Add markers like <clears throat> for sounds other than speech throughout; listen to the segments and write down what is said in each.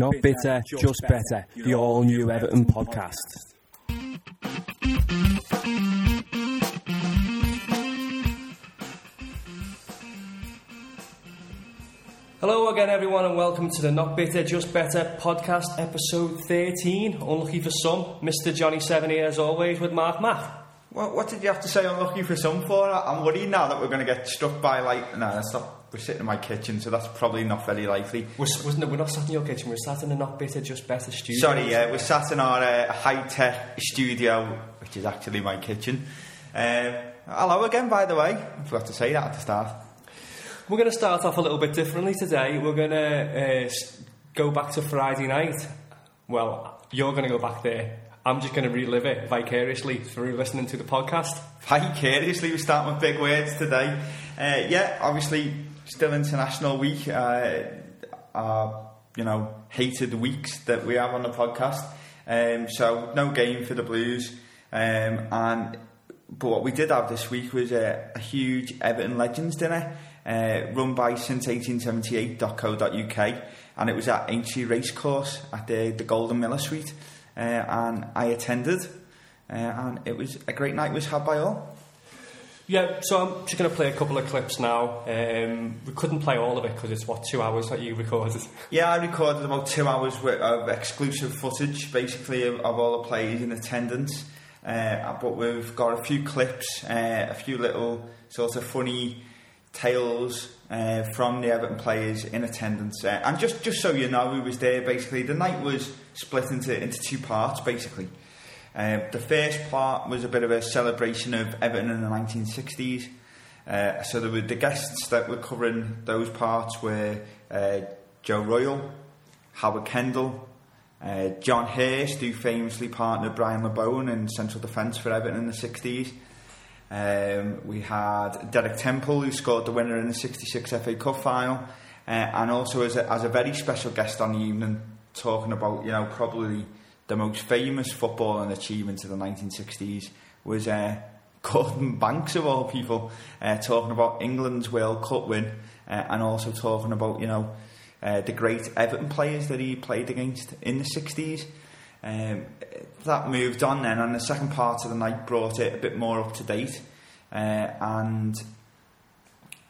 Not bitter, just better. The all new Everton podcast. Hello again, everyone, and welcome to the Not Bitter, Just Better podcast, episode 13. Unlucky for some, Mr. Johnny Seven here, as always, with Mark Math. What, what did you have to say unlucky for some for? I'm worried now that we're going to get struck by like. No, that's not. We're sitting in my kitchen, so that's probably not very likely. We're, wasn't it, we're not sat in your kitchen, we're sat in the Not Bitter, Just Better studio. Sorry, yeah, we're sat in our uh, high tech studio, which is actually my kitchen. Um, hello again, by the way. I forgot to say that at the start. We're going to start off a little bit differently today. We're going to uh, go back to Friday night. Well, you're going to go back there. I'm just going to relive it vicariously through listening to the podcast. Vicariously, we're starting with big words today. Uh, yeah, obviously, still International Week. Uh, our, you know, hated weeks that we have on the podcast. Um, so, no game for the Blues. Um, and But what we did have this week was a, a huge Everton Legends dinner uh, run by since1878.co.uk and it was at Aintree Racecourse at the, the Golden Miller Suite uh, and I attended uh, and it was a great night was had by all. Yeah, so I'm just going to play a couple of clips now. Um, we couldn't play all of it because it's what two hours that you recorded. <laughs> Yeah, I recorded about two hours of exclusive footage, basically of, of all the players in attendance. Uh, but we've got a few clips, uh, a few little sort of funny tales uh, from the Everton players in attendance. Uh, and just, just so you know who was there, basically, the night was split into, into two parts, basically. Uh, the first part was a bit of a celebration of Everton in the 1960s. Uh, so there were the guests that were covering those parts were uh, Joe Royle, Howard Kendall, uh, John Hurst, who famously partnered Brian Labone in central defence for Everton in the 60s. Um, we had Derek Temple, who scored the winner in the 66 FA Cup final, uh, and also as a, as a very special guest on the evening, talking about, you know, probably the most famous footballing achievement of the 1960s was uh, <laughs> Gordon Banks, of all people, uh, talking about England's World Cup win, uh, and also talking about, you know, uh, the great Everton players that he played against in the 60s. Um, that moved on then, and the second part of the night brought it a bit more up to date. Uh, and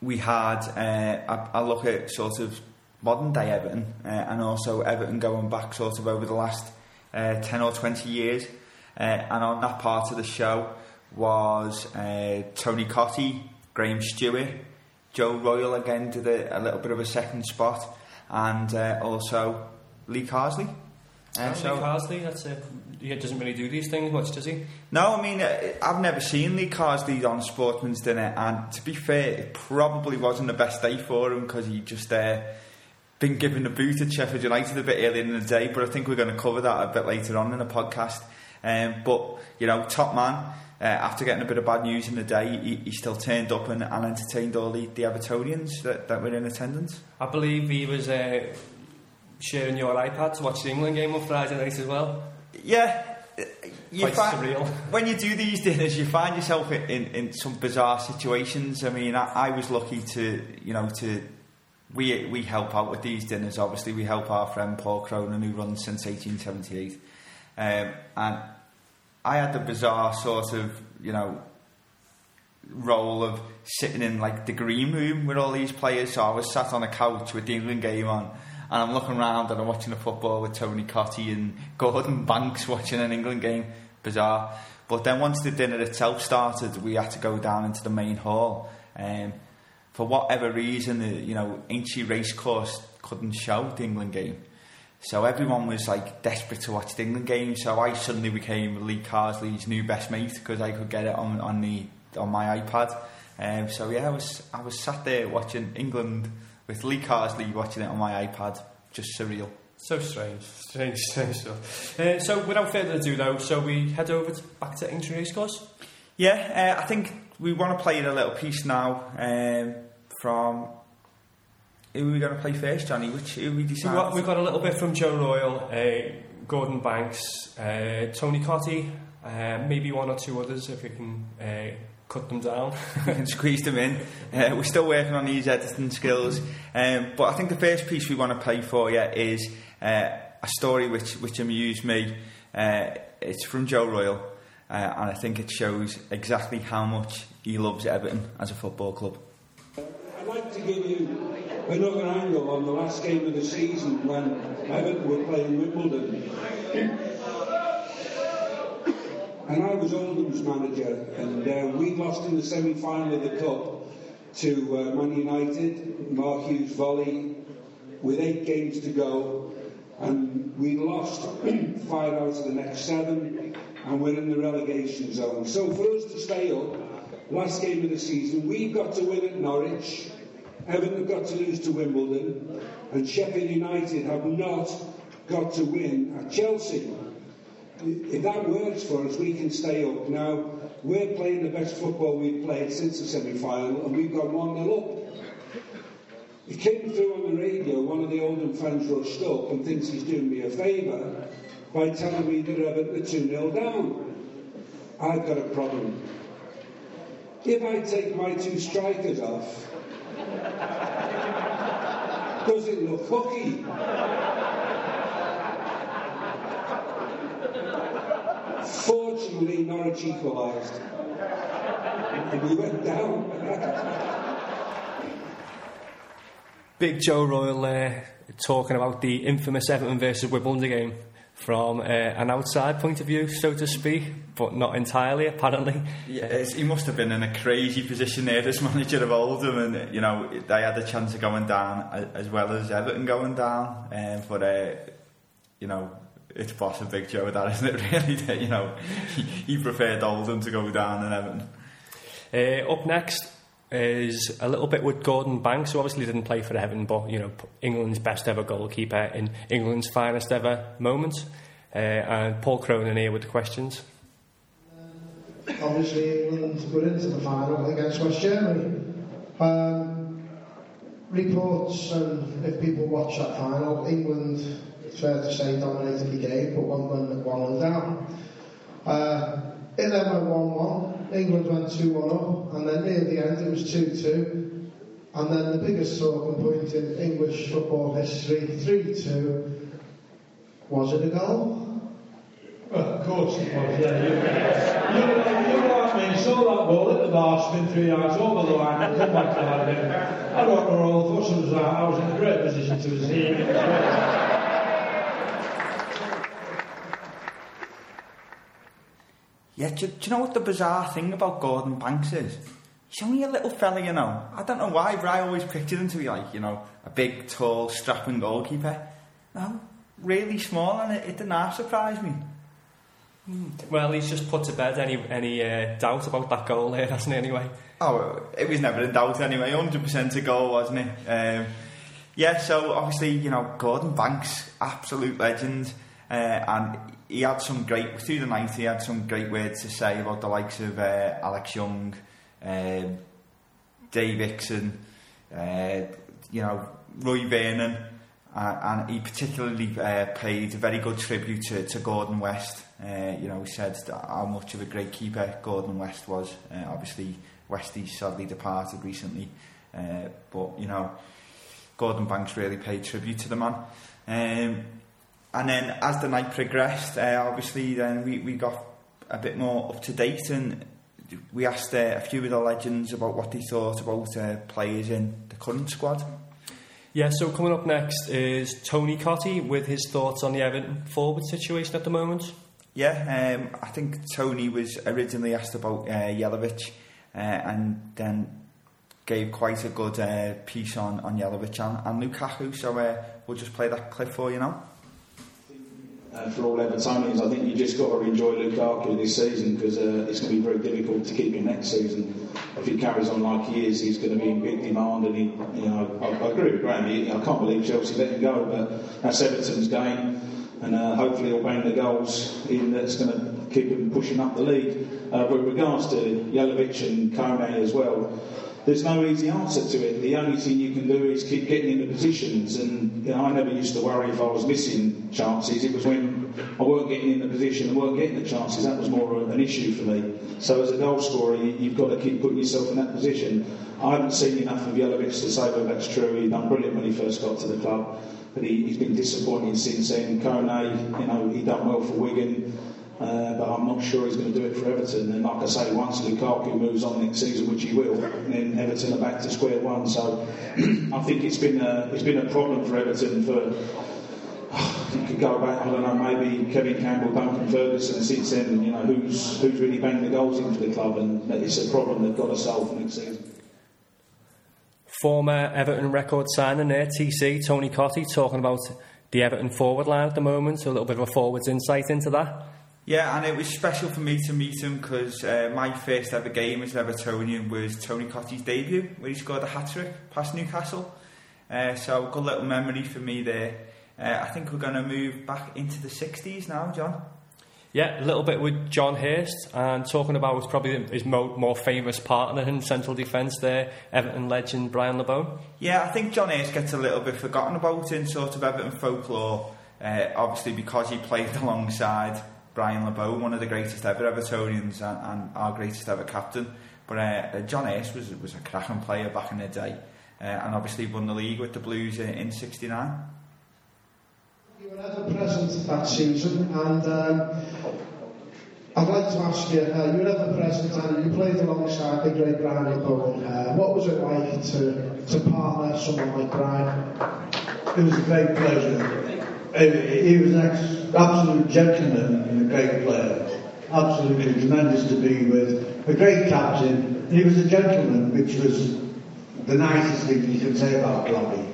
we had uh, a, a look at sort of modern day Everton, uh, and also Everton going back sort of over the last uh, 10 or 20 years. Uh, and on that part of the show was uh, Tony Cottee, Graham Stuart, Joe Royle again did a, a little bit of a second spot, and also Lee Carsley. Uh, so, Lee Carsley, that's it. He doesn't really do these things much, does he? No, I mean, uh, I've never seen Lee Carsley on Sportsman's Dinner, and to be fair, it probably wasn't the best day for him because he just uh, been given the boot at Sheffield United a bit earlier in the day, but I think we're going to cover that a bit later on in the podcast. Um, but, you know, top man, uh, after getting a bit of bad news in the day, he, he still turned up and, and entertained all the, the Evertonians that, that were in attendance. I believe he was uh, sharing your iPad to watch the England game on Friday night as well. Yeah. You Quite find, surreal. <laughs> when you do these dinners, you find yourself in, in, in some bizarre situations. I mean, I, I was lucky to, you know, to we we help out with these dinners. Obviously, we help our friend Paul Cronin, who runs since 1878, um, and I had the bizarre sort of, you know, role of sitting in like the green room with all these players. So I was sat on a couch with the England game on, and I'm looking around and I'm watching the football with Tony Cottee and Gordon Banks watching an England game. Bizarre. But then once the dinner itself started, we had to go down into the main hall. Um, for whatever reason, the, you know, Aintree Racecourse couldn't show the England game. So everyone was like desperate to watch the England game. So I suddenly became Lee Carsley's new best mate because I could get it on, on the on my iPad. Um, so yeah, I was I was sat there watching England with Lee Carsley watching it on my iPad. Just surreal. So strange, strange, <laughs> strange stuff. Uh, so, without further ado, though, so we head over to, back to Aintree Racecourse. Yeah, uh, I think we want to play in a little piece now um, from. Who are we going to play first, Johnny? Which who we So decided? we've got, we've got a little bit from Joe Royle, uh, Gordon Banks, uh, Tony Cottee, uh, maybe one or two others if we can uh, cut them down. <laughs> we can squeeze them in. Uh, we're still working on these editing skills. Um, but I think the first piece we want to play for you is uh, a story which, which amused me. Uh, it's from Joe Royle, uh, and I think it shows exactly how much he loves Everton as a football club. I'd like to give you another angle on the last game of the season when Everton were playing Wimbledon. And I was Oldham's manager, and uh, we lost in the semi final of the Cup to uh, Man United, Mark Hughes volley, with eight games to go. And we lost <clears throat> five out of the next seven, and we're in the relegation zone. So for us to stay up, last game of the season, we've got to win at Norwich, Everton got to lose to Wimbledon, and Sheffield United have not got to win at Chelsea. If that works for us, we can stay up. Now, we're playing the best football we've played since the semi final, and we've gone 1 0 up. It came through on the radio, one of the Oldham fans rushed up and thinks he's doing me a favour by telling me that Everton are 2 0 down. I've got a problem. If I take my two strikers off, does it look hooky? Fortunately, Norwich equalised. And we went down. Big Joe Royle there, talking about the infamous Everton versus Wimbledon game from uh, an outside point of view, so to speak, but not entirely, apparently. Yes, he must have been in a crazy position there, this <laughs> manager of Oldham, and you know they had a chance of going down as well as Everton going down. Um, but uh, you know, it's boss of Big Joe, that isn't it? <laughs> Really, that you know he, he preferred Oldham to go down than Everton. Uh, up next is a little bit with Gordon Banks, who obviously didn't play for Everton, but you know England's best ever goalkeeper in England's finest ever moment. Uh, and Paul Cronin here with the questions. Obviously, England were into the final against West Germany. Um, reports, and if people watch that final, England, it's fair to say, dominated the game, but one went one down. Uh, it then went 1 1. England went 2 1 up, and then near the end it was 2 2. And then the biggest talking point in English football history, 3 2. Was it a goal? Of course it was, yeah. You, you, you know what I? Saw that ball at the bar, spin three yards over the line, and come back to that. I don't know all of us was that. I was in a great position to see it. Yeah, do, do you know what the bizarre thing about Gordon Banks is? He's only a little fella, you know. I don't know why, but I always pictured him to be like, you know, a big, tall, strapping goalkeeper. No, really small, and it, it did not surprise me. Well, he's just put to bed any any uh, doubt about that goal there, hasn't he, anyway? Oh, it was never in doubt anyway. 100% a goal, wasn't it? Um, yeah, so obviously, you know, Gordon Banks, absolute legend. Uh, and he had some great, through the night, he had some great words to say about the likes of uh, Alex Young, uh, Dave Hickson, uh, you know, Roy Vernon, and he particularly uh, paid a very good tribute to, to Gordon West. Uh, you know, he said how much of a great keeper Gordon West was. Uh, obviously, Westy sadly departed recently, but you know, Gordon Banks really paid tribute to the man. Um, and then as the night progressed, uh, obviously then we, we got a bit more up to date and we asked uh, a few of the legends about what they thought about uh, players in the current squad. Yeah, so coming up next is Tony Cottee with his thoughts on the Everton forward situation at the moment. Yeah, um, I think Tony was originally asked about uh, Jelavic uh, and then gave quite a good uh, piece on, on Jelavic and, and Lukaku, so uh, we'll just play that clip for you now. Uh, for all Evertonians, I think you just got to enjoy Lukaku this season because uh, it's going to be very difficult to keep him next season. If he carries on like he is, he's going to be in big demand. And he, you know, I, I agree with Graham. I can't believe Chelsea let him go, but that's Everton's game, and uh, hopefully he'll bang the goals in that's going to keep him pushing up the league. Uh, with regards to Jelavic and Kone as well, there's no easy answer to it. The only thing you can do is keep getting into positions. And you know, I never used to worry if I was missing chances. It was when I weren't getting in the position and weren't getting the chances. That was more an issue for me. So as a goal scorer, you, you've got to keep putting yourself in that position. I haven't seen enough of Jelavic to say whether that's true. He done brilliant when he first got to the club, but he, he's been disappointing since then. Kone, you know, he done well for Wigan. Uh, but I'm not sure he's going to do it for Everton. And like I say, once Lukaku moves on next season, which he will, then Everton are back to square one. So <clears throat> I think it's been a, it's been a problem for Everton for. <sighs> You could go back, I don't know, maybe Kevin Campbell, Duncan Ferguson since then, you know, who's, who's really banged the goals into the club, and it's a problem they've got to solve next season. Former Everton record signing there, TC, Tony Cottee, talking about the Everton forward line at the moment, so a little bit of a forwards insight into that. Yeah, and it was special for me to meet him because uh, my first ever game as an Evertonian was Tony Cottee's debut, where he scored a hat trick past Newcastle. Uh, so, good little memory for me there. Uh, I think we're going to move back into the 60s now, John. Yeah, a little bit with John Hurst and talking about was probably his mo- more famous partner in central defence there, Everton legend Brian Labone. Yeah, I think John Hurst gets a little bit forgotten about in sort of Everton folklore, uh, obviously because he played <laughs> alongside Brian Labone, one of the greatest ever Evertonians and, and our greatest ever captain. But uh, uh, John Hurst was, was a cracking player back in the day uh, and obviously won the league with the Blues in, in 69. You were ever present that season and um, I'd like to ask you, uh, you were ever present and you played alongside the great Brian Labone. Uh, what was it like to, to partner someone like Brian? It was a great pleasure. He was an absolute gentleman and a great player. Absolutely tremendous to be with. A great captain. He was a gentleman, which was the nicest thing you can say about Blobby.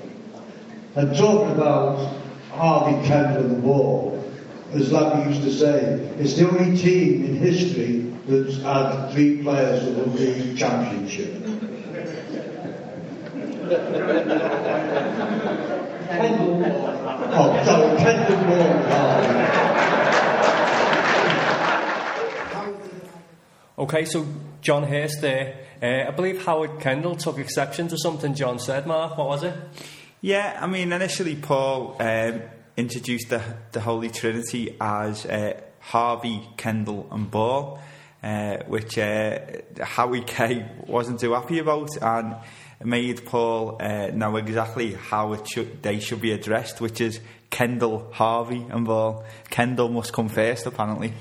And talking about Harvey Kendall and the ball, as Lappy used to say, it's the only team in history that's had three players that won the championship. <laughs> Okay, so John Hurst there. Uh, I believe Howard Kendall took exception to something John said, Mark. What was it? Yeah, I mean, initially Paul um, introduced the, the Holy Trinity as uh, Harvey, Kendall, and Ball, uh, which uh, Howie K wasn't too happy about and made Paul uh, know exactly how it should, they should be addressed, which is Kendall, Harvey, and Ball. Kendall must come first, apparently.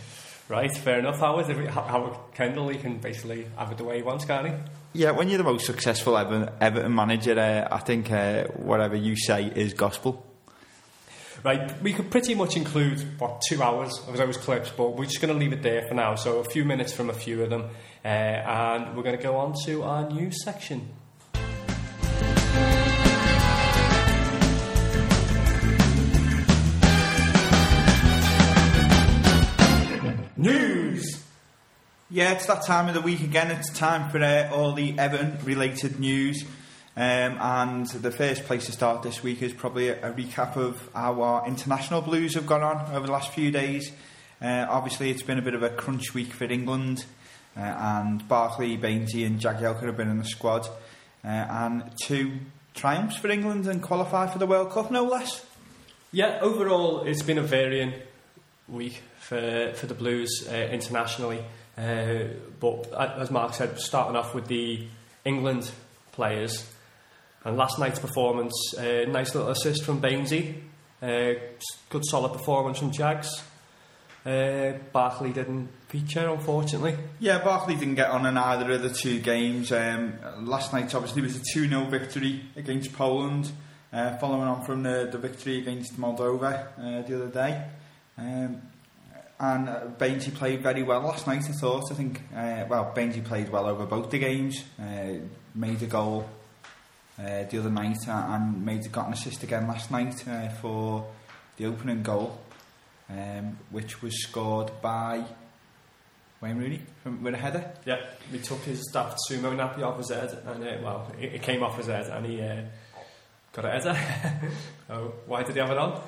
Right, fair enough, Howard. If we- How- Howard Kendall, he can basically have it the way he wants, can't he? Yeah, when you're the most successful Ever- Everton manager, uh, I think uh, whatever you say is gospel. Right, we could pretty much include, what, two hours of those clips, but we're just going to leave it there for now. So a few minutes from a few of them, uh, and we're going to go on to our news section. News! Yeah, it's that time of the week again. It's time for uh, all the Everton related news. Um, and the first place to start this week is probably a, a recap of how our international blues have gone on over the last few days. Uh, obviously, it's been a bit of a crunch week for England, uh, and Barkley, Bainesy, and Jagielka have been in the squad. Uh, and two triumphs for England and qualify for the World Cup, no less. Yeah, overall, it's been a varying week for for the Blues uh, internationally. Uh, but as Mark said, starting off with the England players, and last night's performance, uh, nice little assist from Bainesy, uh, good solid performance from Jags. Uh, Barkley didn't feature, unfortunately. Yeah, Barkley didn't get on in either of the two games. Um, last night, obviously, was a 2 0 victory against Poland, uh, following on from the, the victory against Moldova uh, the other day. Um, and uh, played very well last night, I thought. I think, uh, well, Bainesy played well over both the games, uh, made a goal uh, the other night, uh, and made got an assist again last night uh, for the opening goal, um, which was scored by Wayne Rooney from, with a header. Yeah, we took his daft sumo nappy off his head, and uh, well, it, it came off his head, and he uh, got a header. <laughs> oh, why did he have it on?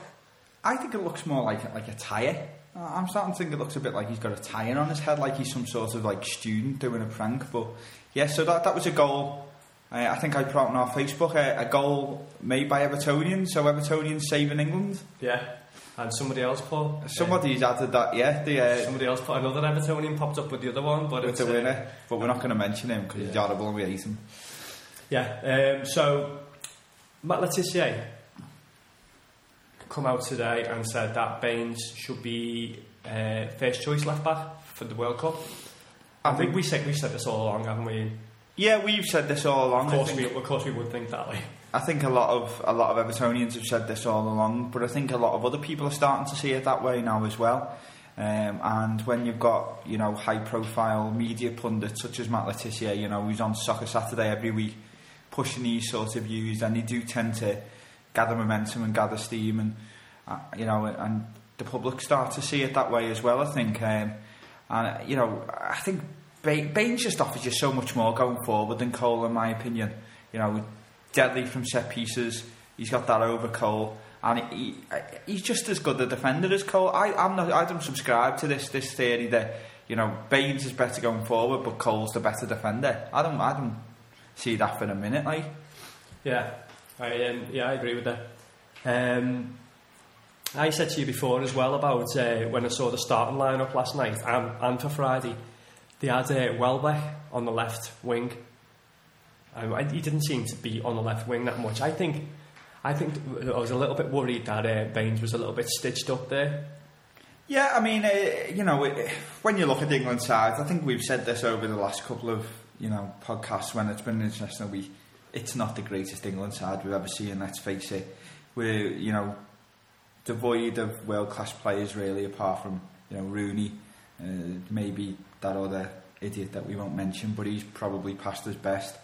I think it looks more like like a tyre. Uh, I'm starting to think it looks a bit like he's got a tyre on his head, like he's some sort of like student doing a prank. But yeah, so that that was a goal. Uh, I think I put out on our Facebook a, a goal made by Evertonians. So Evertonians saving England. Yeah, And somebody else put Somebody's added that, yeah, the, uh, uh, somebody else put another Evertonian popped up with the other one, but with it's the uh, winner. But we're not going to mention him because he's Yeah. horrible and we hate him. Yeah. Um, so Matt Le Tissier come out today and said that Baines should be uh, first choice left back for the World Cup. I think we said we said this all along, haven't we? Yeah, we've said this all along. Of course, we, of course we would think that way. I think a lot of a lot of Evertonians have said this all along, but I think a lot of other people are starting to see it that way now as well. Um, and when you've got you know high profile media pundits such as Matt Le Tissier, you know who's on Soccer Saturday every week, pushing these sort of views, and they do tend to gather momentum and gather steam, and uh, you know, and the public start to see it that way as well. I think, um, and you know, I think Baines just offers you so much more going forward than Cole, in my opinion. You know, deadly from set pieces. He's got that over Cole, and he, he's just as good a defender as Cole. I, I'm not. I don't subscribe to this this theory that you know Baines is better going forward, but Cole's the better defender. I don't. I don't see that for a minute. Like, Yeah, I um, yeah I agree with that. Um, I said to you before as well about uh, when I saw the starting lineup last night and, and for Friday, they had uh, Welbeck on the left wing. Um, I, he didn't seem to be on the left wing that much. I think, I think I was a little bit worried that uh, Baines was a little bit stitched up there. Yeah, I mean, uh, you know, when you look at the England side, I think we've said this over the last couple of you know podcasts when it's been an international. We, it's not the greatest England side we've ever seen. Let's face it. We're you know devoid of world class players really, apart from you know Rooney, uh, maybe that other idiot that we won't mention, but he's probably past his best.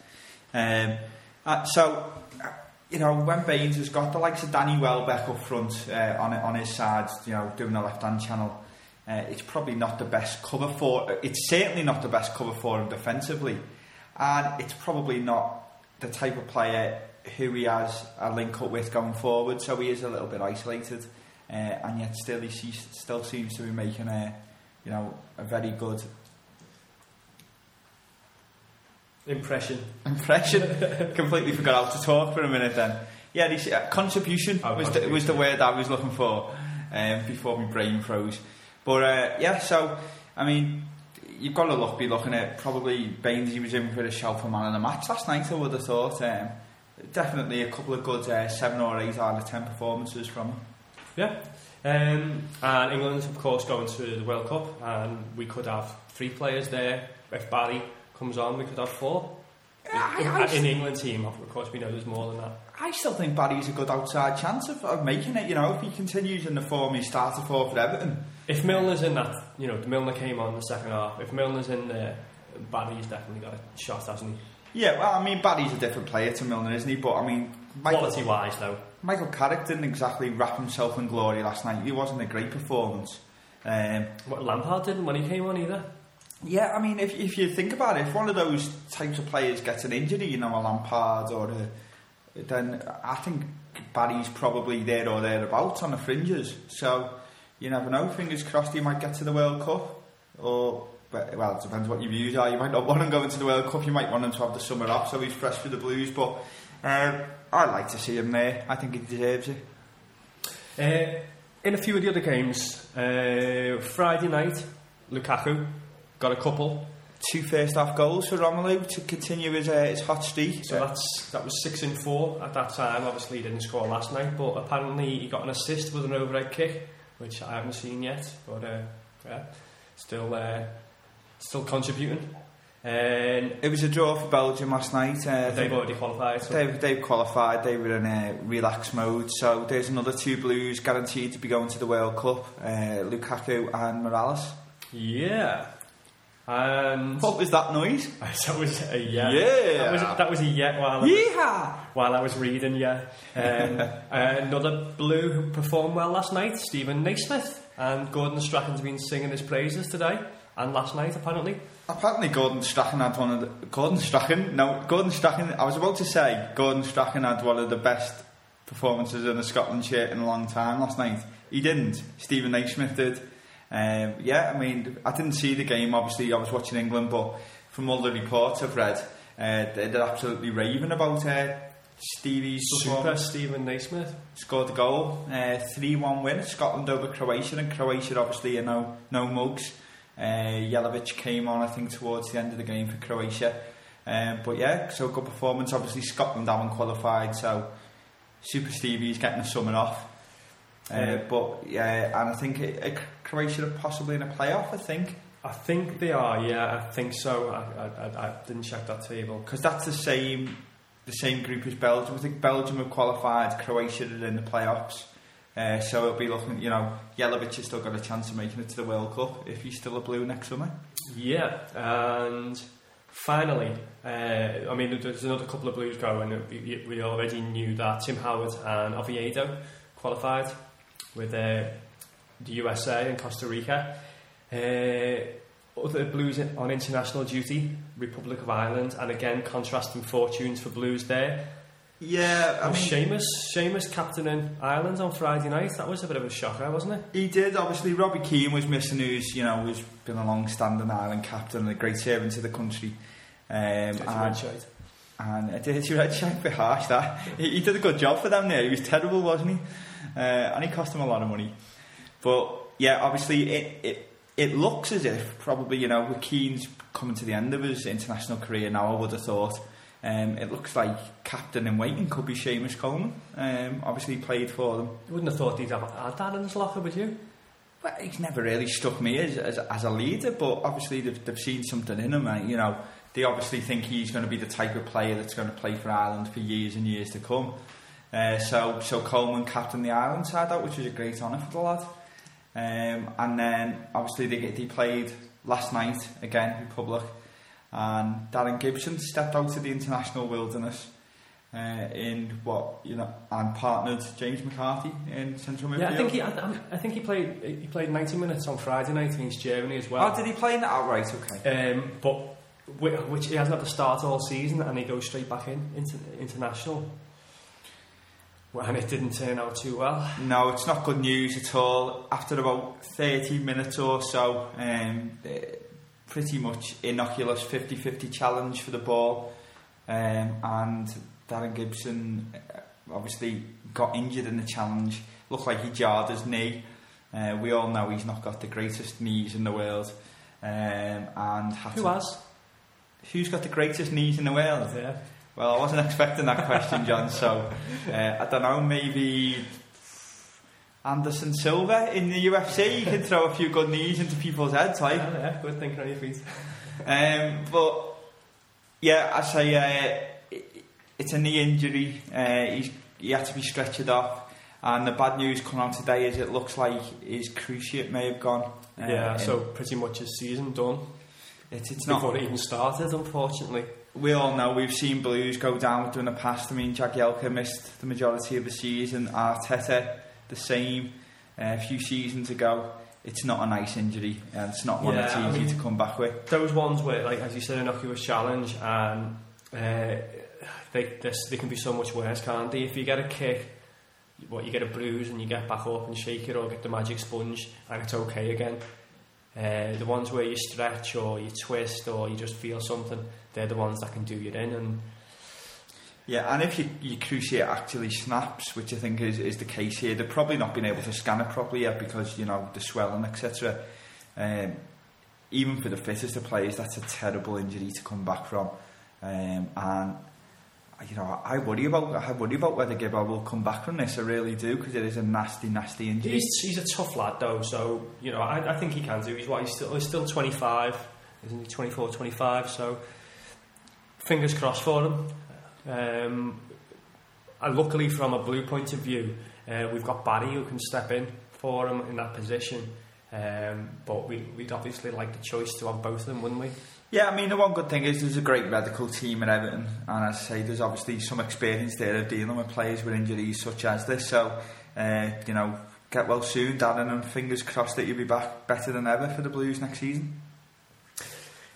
Um, uh, so. uh, You know, when Baines has got the likes of Danny Welbeck up front uh, on on his side, you know, doing the left hand channel, uh, it's probably not the best cover for. It's certainly not the best cover for him defensively, and it's probably not the type of player who he has a link up with going forward. So he is a little bit isolated, uh, and yet still he sees, still seems to be making a, you know, a very good Impression. impression. <laughs> Completely forgot how to talk for a minute then. Yeah, this, uh, contribution Oh, was the, was the word I was looking for um, before my brain froze. But uh, yeah, so I mean, you've got to look, be looking at probably Baines. He was in for a shout for man of the match last night. I would have thought. Um, definitely a couple of good uh, seven or eight out of ten performances from him. Yeah. Um, and England's, of course, going to the World Cup, and we could have three players there. If Barry comes on, we could have four. I- in, I- in England team, of course, we know there's more than that. I still think Barry's a good outside chance of, of making it. You know, if he continues in the form he started for for Everton. If Milner's in that, you know, Milner came on the second half. If Milner's in there, Barry's definitely got a shot, hasn't he? Yeah, well, I mean, Barry's a different player to Milner, isn't he? But I mean, Michael, Quality wise, though. Michael Carrick didn't exactly wrap himself in glory last night. He wasn't a great performance. Um, What Lampard didn't when he came on either. yeah, I mean, if, if you think about it, if one of those types of players gets an injury, you know, a Lampard or a, then I think Barry's probably there or thereabouts on the fringes. So you never know. Fingers crossed he might get to the World Cup. Or, well, it depends what your views are. You might not <laughs> want him going to the World Cup. You might want him to have the summer off so he's fresh for the Blues. But um, I'd like to see him there. I think he deserves it. Uh, in a few of the other games, uh, Friday night, Lukaku got a couple. Two first half goals for Romelu to continue his, uh, his hot streak. So that's that was six in four at that time. Obviously, he didn't score last night, but apparently he got an assist with an overhead kick, which I haven't seen yet. But uh, yeah, still uh, still contributing. And It was a draw for Belgium last night. Uh, they've already qualified. So They've, they've qualified, they were in a relaxed mode, so there's another two Blues guaranteed to be going to the World Cup uh, Lukaku and Mirallas. yeah, and What was that noise? <laughs> that was a yeah. Yeah. that was, that was a yeah. While I was, while I was reading, yeah. Um, <laughs> uh, another blue who performed well last night, Steven Naismith, and Gordon Strachan's been singing his praises today and last night apparently. Apparently Gordon Strachan had one of the... Gordon Strachan? No, Gordon Strachan... I was about to say Gordon Strachan had one of the best performances in a Scotland shirt in a long time last night. He didn't. Steven Naismith did. Um, yeah, I mean, I didn't see the game, obviously, I was watching England, but from all the reports I've read, uh, they- they're absolutely raving about uh, Stevie's Super. Steven Naismith. scored the goal. Uh, 3-1 win. Scotland over Croatia, and Croatia obviously are no, no mugs. Uh, Jelavic came on, I think, towards the end of the game for Croatia. Um, but yeah, so good performance. Obviously, Scotland haven't qualified, so Super Stevie's getting the summer off. Uh, But yeah, and I think uh, Croatia are possibly in a playoff, I think. I think they are, yeah, I think so. I, I, I, didn't check that table. because that's the same the same group as Belgium. I think Belgium have qualified, Croatia are in the playoffs. Uh, so it'll be looking, you know, Jelavic has still got a chance of making it to the World Cup if he's still a blue next summer. Yeah, and finally, uh, I mean, there's another couple of Blues going. We, we already knew that Tim Howard and Oviedo qualified with uh, the USA and Costa Rica. Uh, other Blues on international duty, Republic of Ireland, and again contrasting fortunes for Blues there. Yeah, I mean, Seamus, Seamus captaining Ireland on Friday night. That was a bit of a shocker, wasn't it? he did. Obviously, Robbie Keane was missing, who's you know, who's been a long-standing Ireland captain and a great servant to the country. Um, and, and did you red shirt a bit harsh that he, he did a good job for them there. He was terrible, wasn't he? Uh, and it cost him a lot of money. But yeah, obviously it, it it looks as if probably you know with Keane's coming to the end of his international career now. I would have thought. Um, it looks like captain in waiting could be Seamus Coleman. Um, obviously he played for them. You wouldn't have thought he'd have had that in his locker, would you? Well, he's never really struck me as, as, as a leader, but obviously they've, they've seen something in him. And, you know, they obviously think he's going to be the type of player that's going to play for Ireland for years and years to come. Uh, so, so Coleman captained the Ireland side out, which was a great honour for the lad. Um, and then obviously they, they played last night again, Republic, and Darren Gibson stepped out of the international wilderness. Uh, in what you know, and partnered James McCarthy in central midfield. Yeah, I think he. I, I think he played. He played 90 minutes on Friday night against Germany as well. Oh, did he play in that? Oh, right, okay. Um, but which he hasn't had to start all season, and he goes straight back in into international. Well, and it didn't turn out too well. No, it's not good news at all. After about 30 minutes or so, um, pretty much innocuous 50-50 challenge for the ball. Um, and Darren Gibson eh, obviously got injured in the challenge. Looked like he jarred his knee. Uh, we all know he's not got the greatest knees in the world. Um, and had Who to- has? Who's got the greatest knees in the world? Yeah. Well, I wasn't <laughs> expecting that question, John. So uh, I don't know. Maybe Anderson Silva in the UFC. You can throw a few good knees into people's heads, like. Yeah, yeah, good thinking on your feet. Um, but yeah, I say uh, it, it's a knee injury. Uh, he's, he had to be stretchered off. And the bad news coming out today is it looks like his cruciate may have gone. Uh, yeah, so pretty much his season done it's, it's not. before it even started, unfortunately. We all know we've seen Blues go down with them in the past. I mean, Jagielka missed the majority of the season. Arteta, the same. Uh, a few seasons ago, it's not a nice injury, and it's not one Yeah, that's I easy mean- to come back with. Those ones where, like as you said, an innocuous challenge, and uh, they this, they can be so much worse, can't they? If you get a kick, what you get a bruise and you get back up and shake it, or get the magic sponge, and it's okay again. Uh, the ones where you stretch or you twist or you just feel something, they're the ones that can do you in. And Yeah, and if you, your cruciate actually snaps, which I think is, is the case here, they've probably not been able to scan it properly yet because, you know, the swelling, etc. Um, even for the fittest of players, that's a terrible injury to come back from. Um, and, you know, I worry about I worry about whether Gibbo will come back from this. I really do because it is a nasty, nasty injury. he's, he's a tough lad, though. So you know, I, I think he can do. He's what he's still he's still 25, isn't he? 24, 25. So fingers crossed for him. Um, and luckily, from a blue point of view, uh, we've got Barry who can step in for him in that position. Um, but we, we'd obviously like the choice to have both of them, wouldn't we? Yeah, I mean, the one good thing is there's a great medical team at Everton, and as I say, there's obviously some experience there of dealing with players with injuries such as this. So, uh, you know, get well soon, Darren, and fingers crossed that you'll be back better than ever for the Blues next season.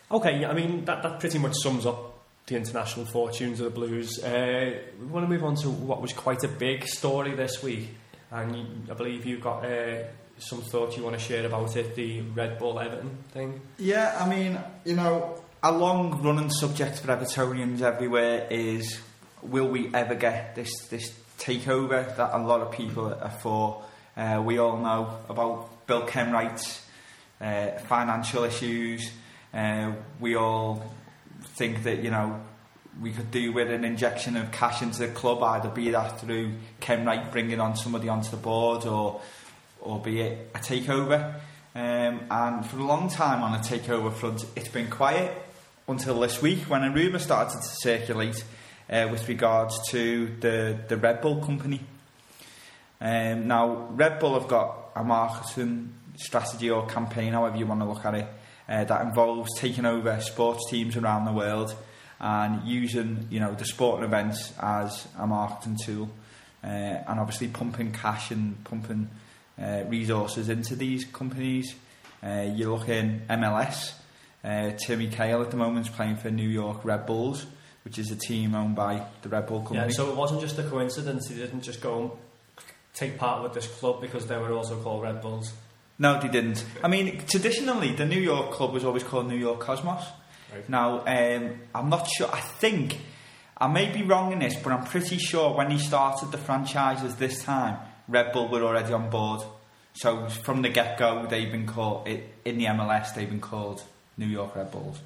Okay, yeah, I mean, that, that pretty much sums up the international fortunes of the Blues. Uh, we want to move on to what was quite a big story this week, and I believe you've got uh, some thoughts you want to share about it the Red Bull Everton thing. Yeah, I mean, you know, a long running subject for Evertonians everywhere is will we ever get this this takeover that a lot of people are for? Uh, we all know about Bill Kenwright's uh, financial issues. Uh, we all think that you know we could do with an injection of cash into the club, either be that through Kenwright bringing on somebody onto the board, or or be it a takeover. Um, and for a long time on a takeover front, it's been quiet until this week when a rumour started to circulate uh, with regards to the, the Red Bull company. Um, now, Red Bull have got a marketing strategy or campaign, however you want to look at it, uh, that involves taking over sports teams around the world and using you know the sporting events as a marketing tool, uh, and obviously pumping cash and pumping uh, resources into these companies. Uh, you look in MLS. Uh, Timmy Cahill at the moment is playing for New York Red Bulls, which is a team owned by the Red Bull company. Yeah, so it wasn't just a coincidence. He didn't just go and take part with this club because they were also called Red Bulls. No, they didn't. I mean, traditionally, the New York club was always called New York Cosmos. Right. Now, um, I'm not sure. I think I may be wrong in this, but I'm pretty sure when he started the franchises this time, Red Bull were already on board. So from the get go, they've been called in the MLS. They've been called New York Red Bulls.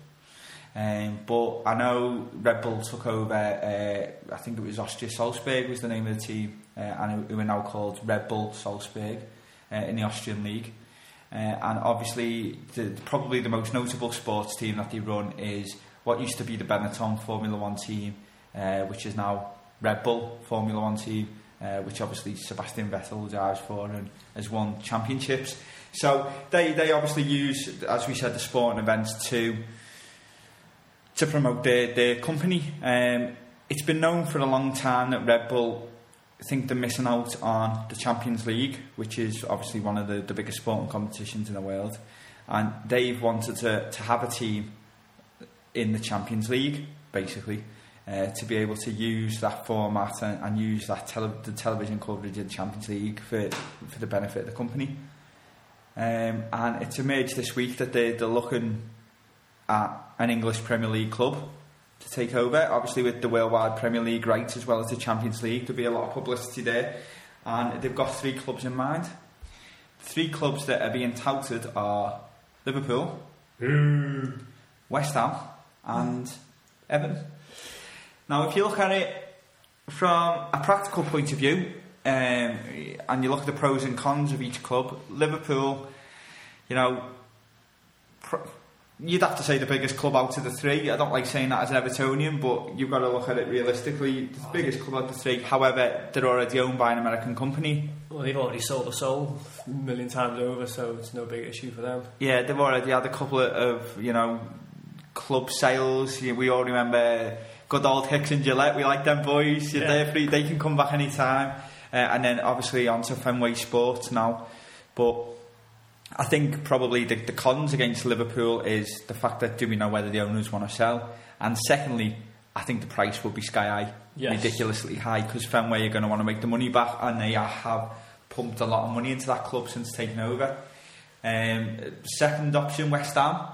Um, but I know Red Bull took over. Uh, I think it was Austria Salzburg was the name of the team, uh, and who are now called Red Bull Salzburg uh, in the Austrian league. Uh, and obviously, the, probably the most notable sports team that they run is what used to be the Benetton Formula One team, uh, which is now Red Bull Formula One team, uh, which obviously Sebastian Vettel drives for and has won championships. So they, they obviously use, as we said, the sporting events to to promote their, their company. Um, it's been known for a long time that Red Bull think they're missing out on the Champions League, which is obviously one of the, the biggest sporting competitions in the world. And they've wanted to, to have a team in the Champions League, basically, uh, to be able to use that format and, and use that tele- the television coverage of the Champions League for, for the benefit of the company. Um, and it's emerged this week that they, they're looking at an English Premier League club to take over. Obviously, with the worldwide Premier League rights as well as the Champions League, there'll be a lot of publicity there. And they've got three clubs in mind. Three clubs that are being touted are Liverpool, West Ham, and Everton. Now, if you look at it from a practical point of view, um, and you look at the pros and cons of each club, Liverpool, you know, pr- you'd have to say the biggest club out of the three. I don't like saying that as an Evertonian, but you've got to look at it realistically. The biggest club out of the three. However, they're already owned by an American company. Well, they've already sold a soul a million times over, so it's no big issue for them. Yeah, they've already had a couple of, you know, club sales. We all remember good old Hicks and Gillett. We like them boys. Yeah. They're free. They can come back any time. Uh, and then obviously onto Fenway Sports now. But I think probably the, the cons against Liverpool is the fact that do we know whether the owners want to sell? And secondly, I think the price will be sky high, Yes. ridiculously high, because Fenway are going to want to make the money back, and they have pumped a lot of money into that club since taking over. Um, second option, West Ham.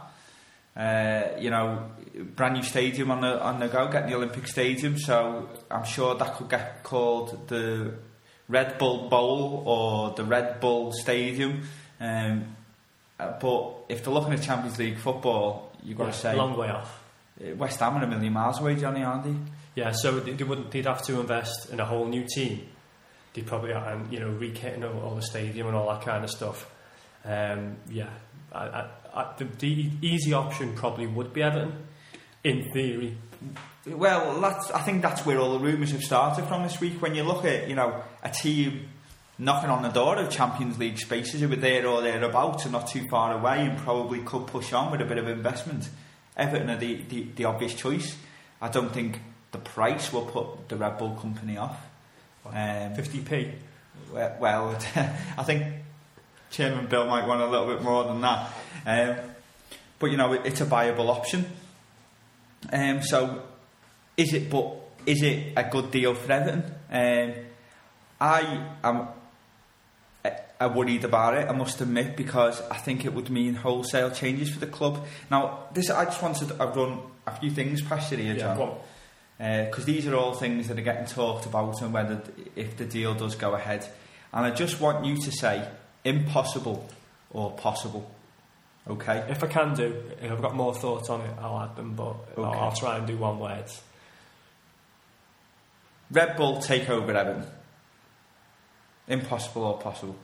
Uh, you know, brand new stadium on the on the go, getting the Olympic Stadium. So I'm sure that could get called the Red Bull Bowl or the Red Bull Stadium. Um, uh, but if they're looking at Champions League football, you've got Yeah, to say a long way off. uh, West Ham are a million miles away, Johnny, aren't they? Yeah, so they, they wouldn't. They'd have to invest in a whole new team. They'd probably and you know rekitting all, all the stadium and all that kind of stuff. Um, yeah, I, I, I, the, the easy option probably would be Everton, in theory. Well, that's, I think that's where all the rumours have started from this week. When you look at, you know, a team knocking on the door of Champions League spaces who are there or thereabouts and not too far away and probably could push on with a bit of investment, Everton are the, the, the obvious choice. I don't think the price will put the Red Bull company off. Um, 50p. well, well, <laughs> I think Chairman Bill might want a little bit more than that. Um, but you know, it, it's a viable option. Um, so, is it? But is it a good deal for Everton? Um, I am uh, worried about it. I must admit because I think it would mean wholesale changes for the club. Now, this I just wanted to run a few things past you here, John. on. because these are all things that are getting talked about and whether if the deal does go ahead. And I just want you to say impossible or possible. Okay? If I can do, if I've got more thoughts on it, I'll add them, but I'll, I'll try and do one word. Red Bull take over Everton. Impossible or possible?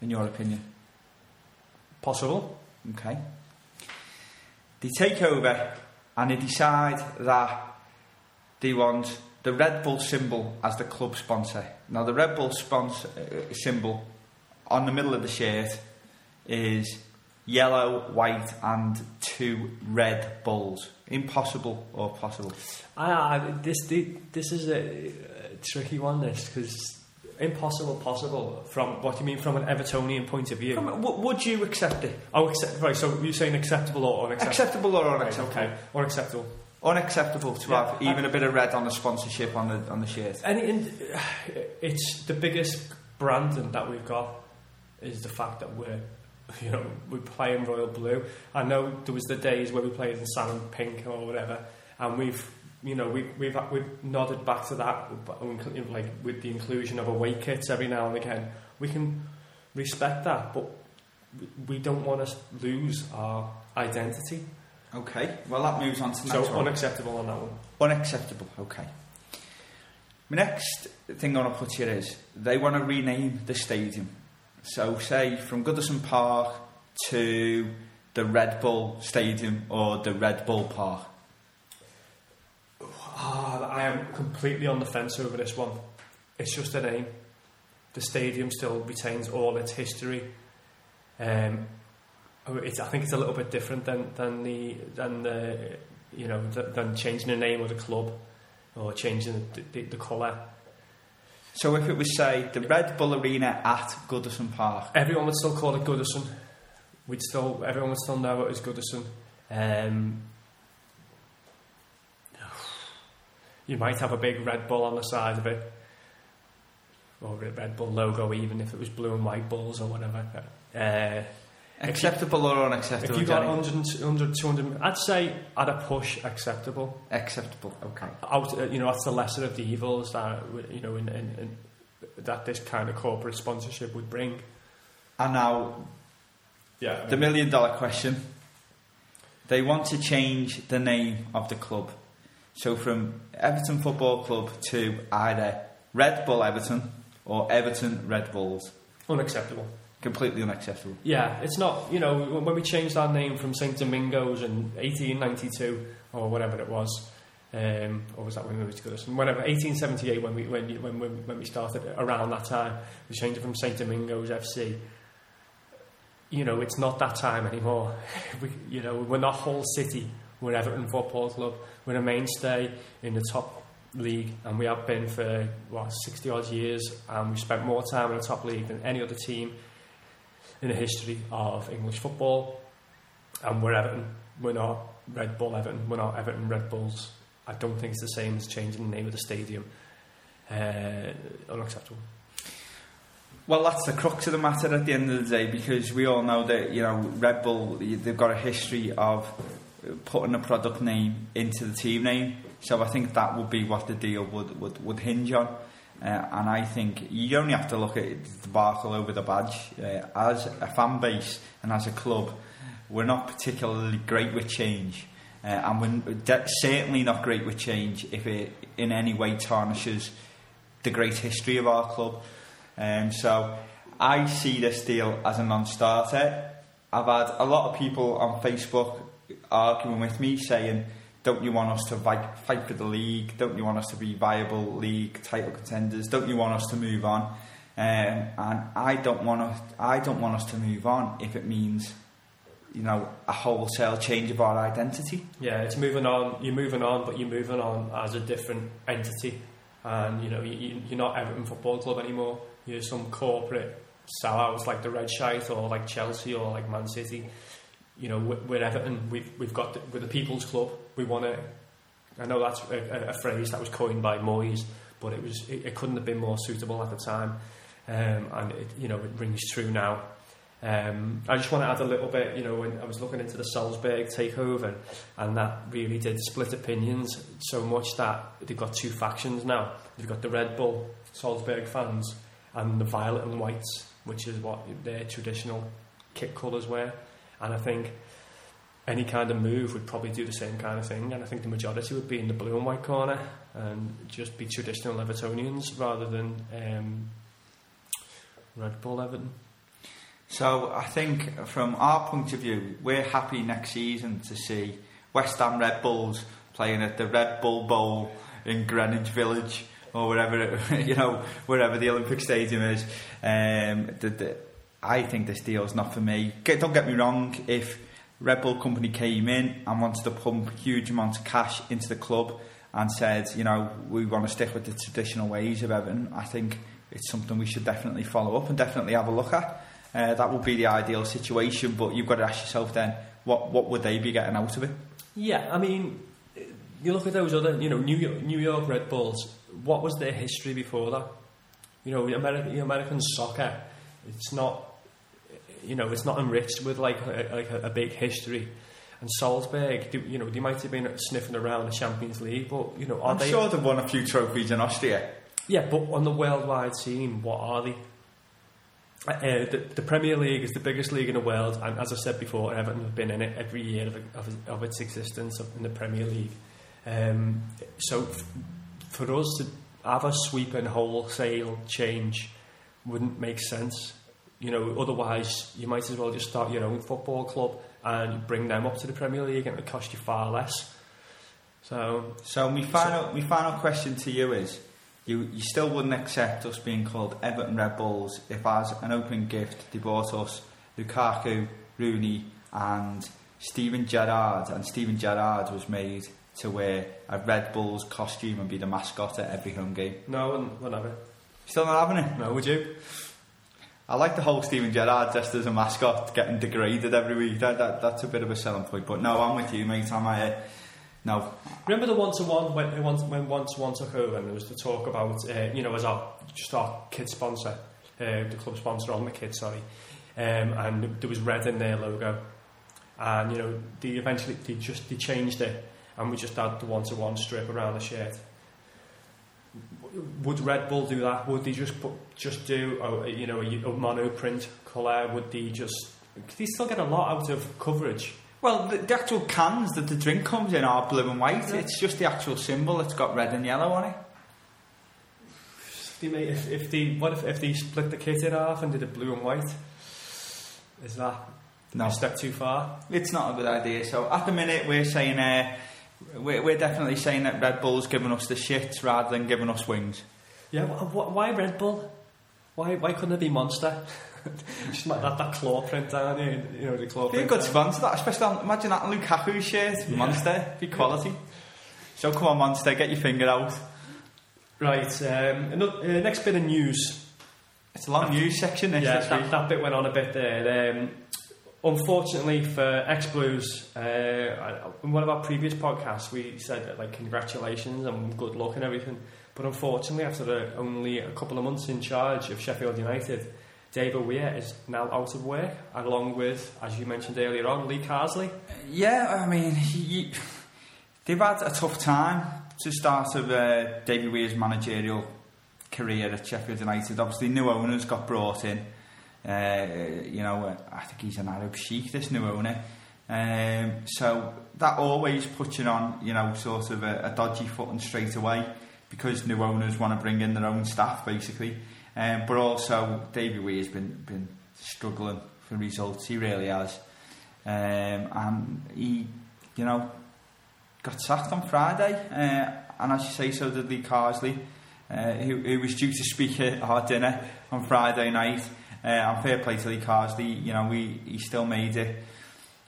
In your opinion? Possible? Okay. They take over and they decide that they want the Red Bull symbol as the club sponsor. Now, the Red Bull sponsor, uh, symbol on the middle of the shirt is yellow, white, and two red bulls. Impossible or possible? I, I, this, this is a, a tricky one, this, because impossible, possible. From what do you mean from an Evertonian point of view? From- w- would you accept it? oh, accept, right. So you're saying acceptable or unacceptable? Acceptable or Right, unacceptable? okay, unacceptable. Unacceptable to Yeah, have even a bit of red on the sponsorship on the on the shirt. In, it's the biggest branding that we've got is the fact that we're, <laughs> you know, we play in royal blue. I know there was the days where we played in salmon pink or whatever, and we've, you know, we've, we've we've nodded back to that, like with the inclusion of away kits every now and again. We can respect that, but we- don't want to lose our identity. Okay, well that moves on to the So next one. unacceptable on that one. Unacceptable, okay. My next thing I want to put here is they want to rename the stadium. So, say from Goodison Park to the Red Bull Stadium or the Red Bull Park. Ah, I am completely on the fence over this one. It's just a name. The stadium still retains all its history. Um, it's, I think it's a little bit different than, than the than the you know th- than changing the name of the club or changing the, the, the colour. So, if it was, say, the Red Bull Arena at Goodison Park, Everyone would still call it Goodison. We'd still everyone would still know it as Goodison. Um, you might have a big Red Bull on the side of it, or a Red Bull logo, even if it was blue and white bulls or whatever. Uh, acceptable or unacceptable? if you got Johnny? 100, 100, 200, I'd say at a push acceptable. Acceptable, okay. Out, uh, you know, that's the lesser of the evils that you know, in, in, in, that this kind of corporate sponsorship would bring. And now, Yeah, the million dollar question. They want to change the name of the club. So from Everton Football Club to either Red Bull Everton or Everton Red Bulls. unacceptable. Completely unacceptable. Yeah, it's not, you know, when we changed our name from St. Domingos in 1892 or whatever it was, um, or was that when we moved to Goodison? Whatever, 1878 when we, when, when, when, we started, around that time, we changed it from St. Domingos FC. You know, it's not that time anymore. <laughs> we, you know, we're not Hull City, we're Everton Football Club. We're a mainstay in the top league and we have been for, what, 60 odd years and we've spent more time in the top league than any other team in the history of English football. And we're Everton. We're not Red Bull Everton. We're not Everton Red Bulls. I don't think it's the same as changing the name of the stadium. Uh, unacceptable. Well, that's the crux of the matter at the end of the day because we all know that, you know, Red Bull, they've got a history of putting a product name into the team name. So I think that would be what the deal would, would, would hinge on. Uh, and I think you only have to look at the debacle over the badge. Uh, as a fan base and as a club, we're not particularly great with change. Uh, and we're de- certainly not great with change if it in any way tarnishes the great history of our club. Um, so I see this deal as a non-starter. I've had a lot of people on Facebook arguing with me saying, don't you want us to fight, fight for the league? Don't you want us to be viable league title contenders? Don't you want us to move on? Um, and I don't want to, I don't want us to move on if it means, you know, a wholesale change of our identity. Yeah, it's moving on. You're moving on, but you're moving on as a different entity. And, you know, you- you're not Everton Football Club anymore. You're some corporate sellouts like the Red Shite or like Chelsea or like Man City. You know, we're, Everton. We've, we've got, the, we're the People's Club. We want to, I know that's a, a, a phrase that was coined by Moyes, but it was it, it couldn't have been more suitable at the time. Um, and, it, you know, it rings true now. Um, I just want to add a little bit, you know, when I was looking into the Salzburg takeover, and that really did split opinions so much that they've got two factions now. They've got the Red Bull Salzburg fans and the violet and whites, which is what their traditional kit colours were. And I think any kind of move would probably do the same kind of thing. And I think the majority would be in the blue and white corner and just be traditional Evertonians rather than um, Red Bull Everton. So I think from our point of view, we're happy next season to see West Ham Red Bulls playing at the Red Bull Bowl in Greenwich Village or wherever it, <laughs> you know wherever the Olympic Stadium is. Um, the, the, I think this deal's not for me. Get, don't get me wrong. If Red Bull company came in and wanted to pump huge amounts of cash into the club and said, you know, we want to stick with the traditional ways of Everton, I think it's something we should definitely follow up and definitely have a look at. Uh, that would be the ideal situation, but you've got to ask yourself then, what what would they be getting out of it? Yeah, I mean, you look at those other, you know, New York, New York Red Bulls. What was their history before that? You know, American, American soccer, it's not, you know, it's not enriched with like a, like a, a big history. And Salzburg, they, you know, they might have been sniffing around the Champions League, but you know, are I'm they? sure they've won a few trophies in Austria. Yeah, but on the worldwide scene, what are they? Uh, the, the Premier League is the biggest league in the world, and as I said before, Everton have been in it every year of, of, of its existence in the Premier League. Um, so, f- for us to have a sweeping wholesale change wouldn't make sense. You know, otherwise you might as well just start your own football club and bring them up to the Premier League, and it would cost you far less. So, So my final my final question to you is, you you still wouldn't accept us being called Everton Red Bulls if, as an open gift, they bought us Lukaku, Rooney, and Steven Gerrard, and Steven Gerrard was made to wear a Red Bulls costume and be the mascot at every home game. no, wouldn't, wouldn't have it. Still not having it. No, would you? I like the whole Steven Gerrard just as a mascot getting degraded every week. That, that that's a bit of a selling point. But no, I'm with you, mate. I'm uh, no. Remember the one to one when when when one to one took over, and there was the talk about uh, you know as our just our kid sponsor, uh, the club sponsor on the kid, sorry, um, and there was red in their logo, and you know they eventually they just they changed it, and we just had the one to one strip around the shirt. Would Red Bull do that? Would they just put, just do a, you know a, a mono print colour? Would they just? Could they still get a lot out of coverage? Well, the, the actual cans that the drink comes in are blue and white. It's just the actual symbol that's got red and yellow on it. If they, made, if, if they, what if, if they split the kit in half and did it blue and white? Is that No. a step too far? It's not a good idea. So at the minute, we're saying uh, we're, we're definitely saying that Red Bull's giving us the shit rather than giving us wings. Yeah, wh- wh- why Red Bull? Why, why couldn't it be Monster? <laughs> Just like that, that claw print down here, you know, the claw Be a good sponsor that, especially on, imagine that on Lukaku's shirt, Monster, be quality. So come on, Monster, get your finger out. Right, um, another, uh, next bit of news. It's a long news section this, Yeah, that, that bit went on a bit there. Um, unfortunately for X Blues, uh, in one of our previous podcasts, we said like congratulations and good luck and everything. But unfortunately, after only a couple of months in charge of Sheffield United, David Weir is now out of work, along with, as you mentioned earlier on, Lee Carsley. Yeah, I mean, he, they've had a tough time to start of uh, David Weir's managerial career at Sheffield United. Obviously, new owners got brought in. Uh, you know, I think he's an Arab sheikh, this new owner. Um, so that always puts you on, you know, sort of a, a dodgy footing straight away because new owners want to bring in their own staff, basically. Um, but also, David Weir's been been struggling for results. He really has. Um, and he, you know, got sacked on Friday. Uh, and as you say, so did Lee Carsley, uh, who, who was due to speak at our dinner on Friday night. Uh, and fair play to Lee Carsley, you know, we, he still made it.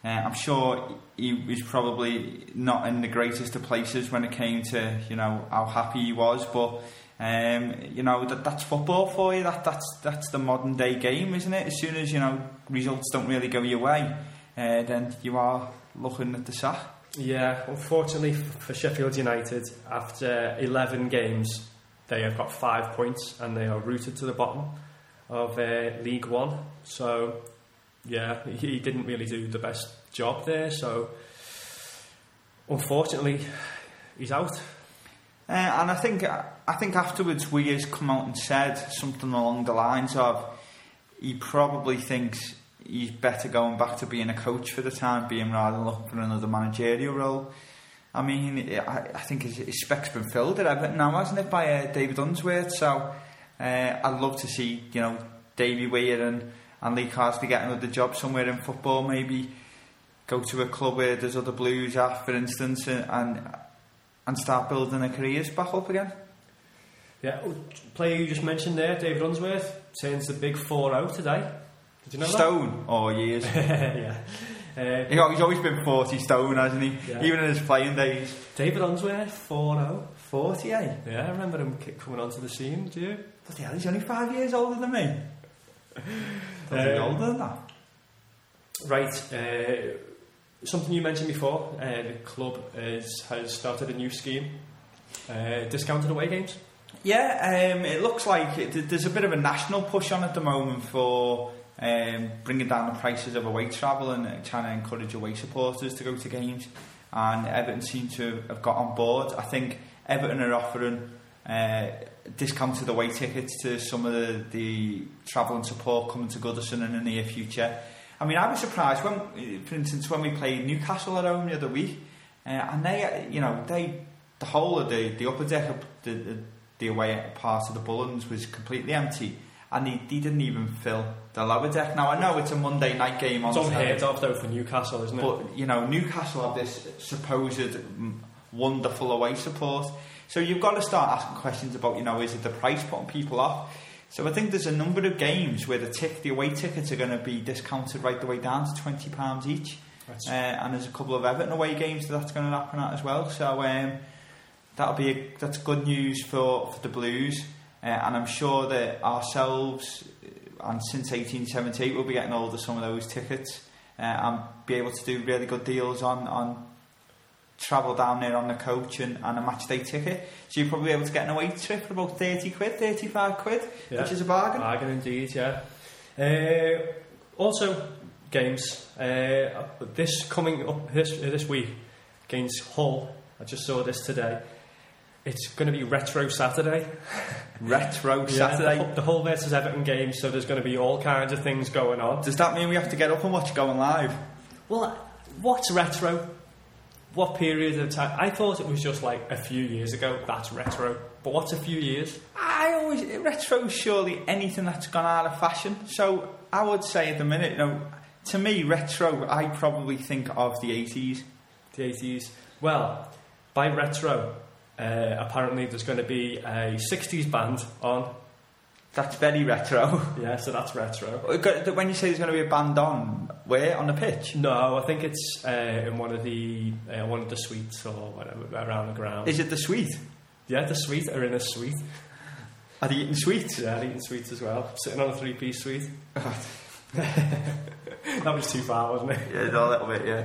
Uh, I'm sure he was probably not in the greatest of places when it came to, you know, how happy he was, but um, you know that that's football for you. That that's that's the modern day game, isn't it? As soon as you know results don't really go your way, uh, then you are looking at the sack. Yeah, unfortunately for Sheffield United, after 11 games, they have got five points and they are rooted to the bottom of uh, League One. So yeah, <laughs> he didn't really do the best job there. So unfortunately, he's out. Uh, and I think I think afterwards we has come out and said something along the lines of he probably thinks he's better going back to being a coach for the time being rather than looking for another managerial role. I mean, I, I think his, his spec's been filled at Everton now, hasn't it, by uh, David Unsworth? So uh, I'd love to see, you know, Davy Weir and, and Lee Carsley get another job somewhere in football, maybe go to a club where there's other Blues at, for instance, and, and, and start building their careers back up again. Yeah, oh, player you just mentioned there, David Unsworth, turns the big 4 out today. Did you know Stone? Oh, years. <laughs> yeah. Uh, You know, he's always been 40 stone, hasn't he? Yeah. Even in his playing days. David Unsworth, 4 0. 40, eh? Yeah, I remember him coming onto the scene, do you? Bloody hell, he's only five years older than me. Um, older than that. Right, uh, something you mentioned before, uh, the club is, has started a new scheme, uh, discounted away games. Yeah, um, it looks like it, there's a bit of a national push on at the moment for um, bringing down the prices of away travel and uh, trying to encourage away supporters to go to games. And Everton seem to have got on board. I think Everton are offering uh, discounted away tickets to some of the, the travel and support coming to Goodison in the near future. I mean, I was surprised when, for instance, when we played Newcastle at home the other week, uh, and they, you know, they the whole of the the upper deck of the, the the away part of the Bullens was completely empty, and they, he didn't even fill the lower deck. Now I know it's a Monday night game on It's unheard of though for Newcastle, isn't it? but you know Newcastle have this supposed wonderful away support, so you've got to start asking questions about you know is it the price putting people off? So I think there's a number of games where the tick the away tickets are going to be discounted right the way down to twenty pounds each. Uh, and there's a couple of Everton away games that that's going to happen at as well. So um, that'll be a, that's good news for, for the Blues. Uh, and I'm sure that ourselves, uh, and since 1878, we'll be getting hold of some of those tickets uh, and be able to do really good deals on, on travel down there on the coach and, and a match day ticket. So you're probably able to get an away trip for about 30 quid, 35 quid, Yeah. which is a bargain. Bargain indeed, yeah. Uh, also, games. Uh, this coming up this this week against Hull. I just saw this today. It's going to be Retro Saturday. <laughs> Retro Saturday. the, Hull- the Hull versus Everton game. So there's going to be all kinds of things going on. Does that mean we have to get up and watch going live? Well, what's retro? What period of time? I thought it was just like a few years ago. That's retro. But what's a few years? I always retro is surely anything that's gone out of fashion. So I would say at the minute, you know, to me, retro, I probably think of the eighties. The 80s. Well, by retro, uh, apparently there's going to be a 60s band on. That's very retro. <laughs> Yeah, so that's retro. when you say there's going to be a band on, where on the pitch? No, I think it's uh, in one of the uh, one of the suites or whatever around the ground. Is it the suite? yeah, the suite are in a suite. Are they eating sweets? Yeah, eating suites as well. Sitting on a three-piece suite. <laughs> <laughs> that was too far, wasn't it? Yeah, a little bit. Yeah.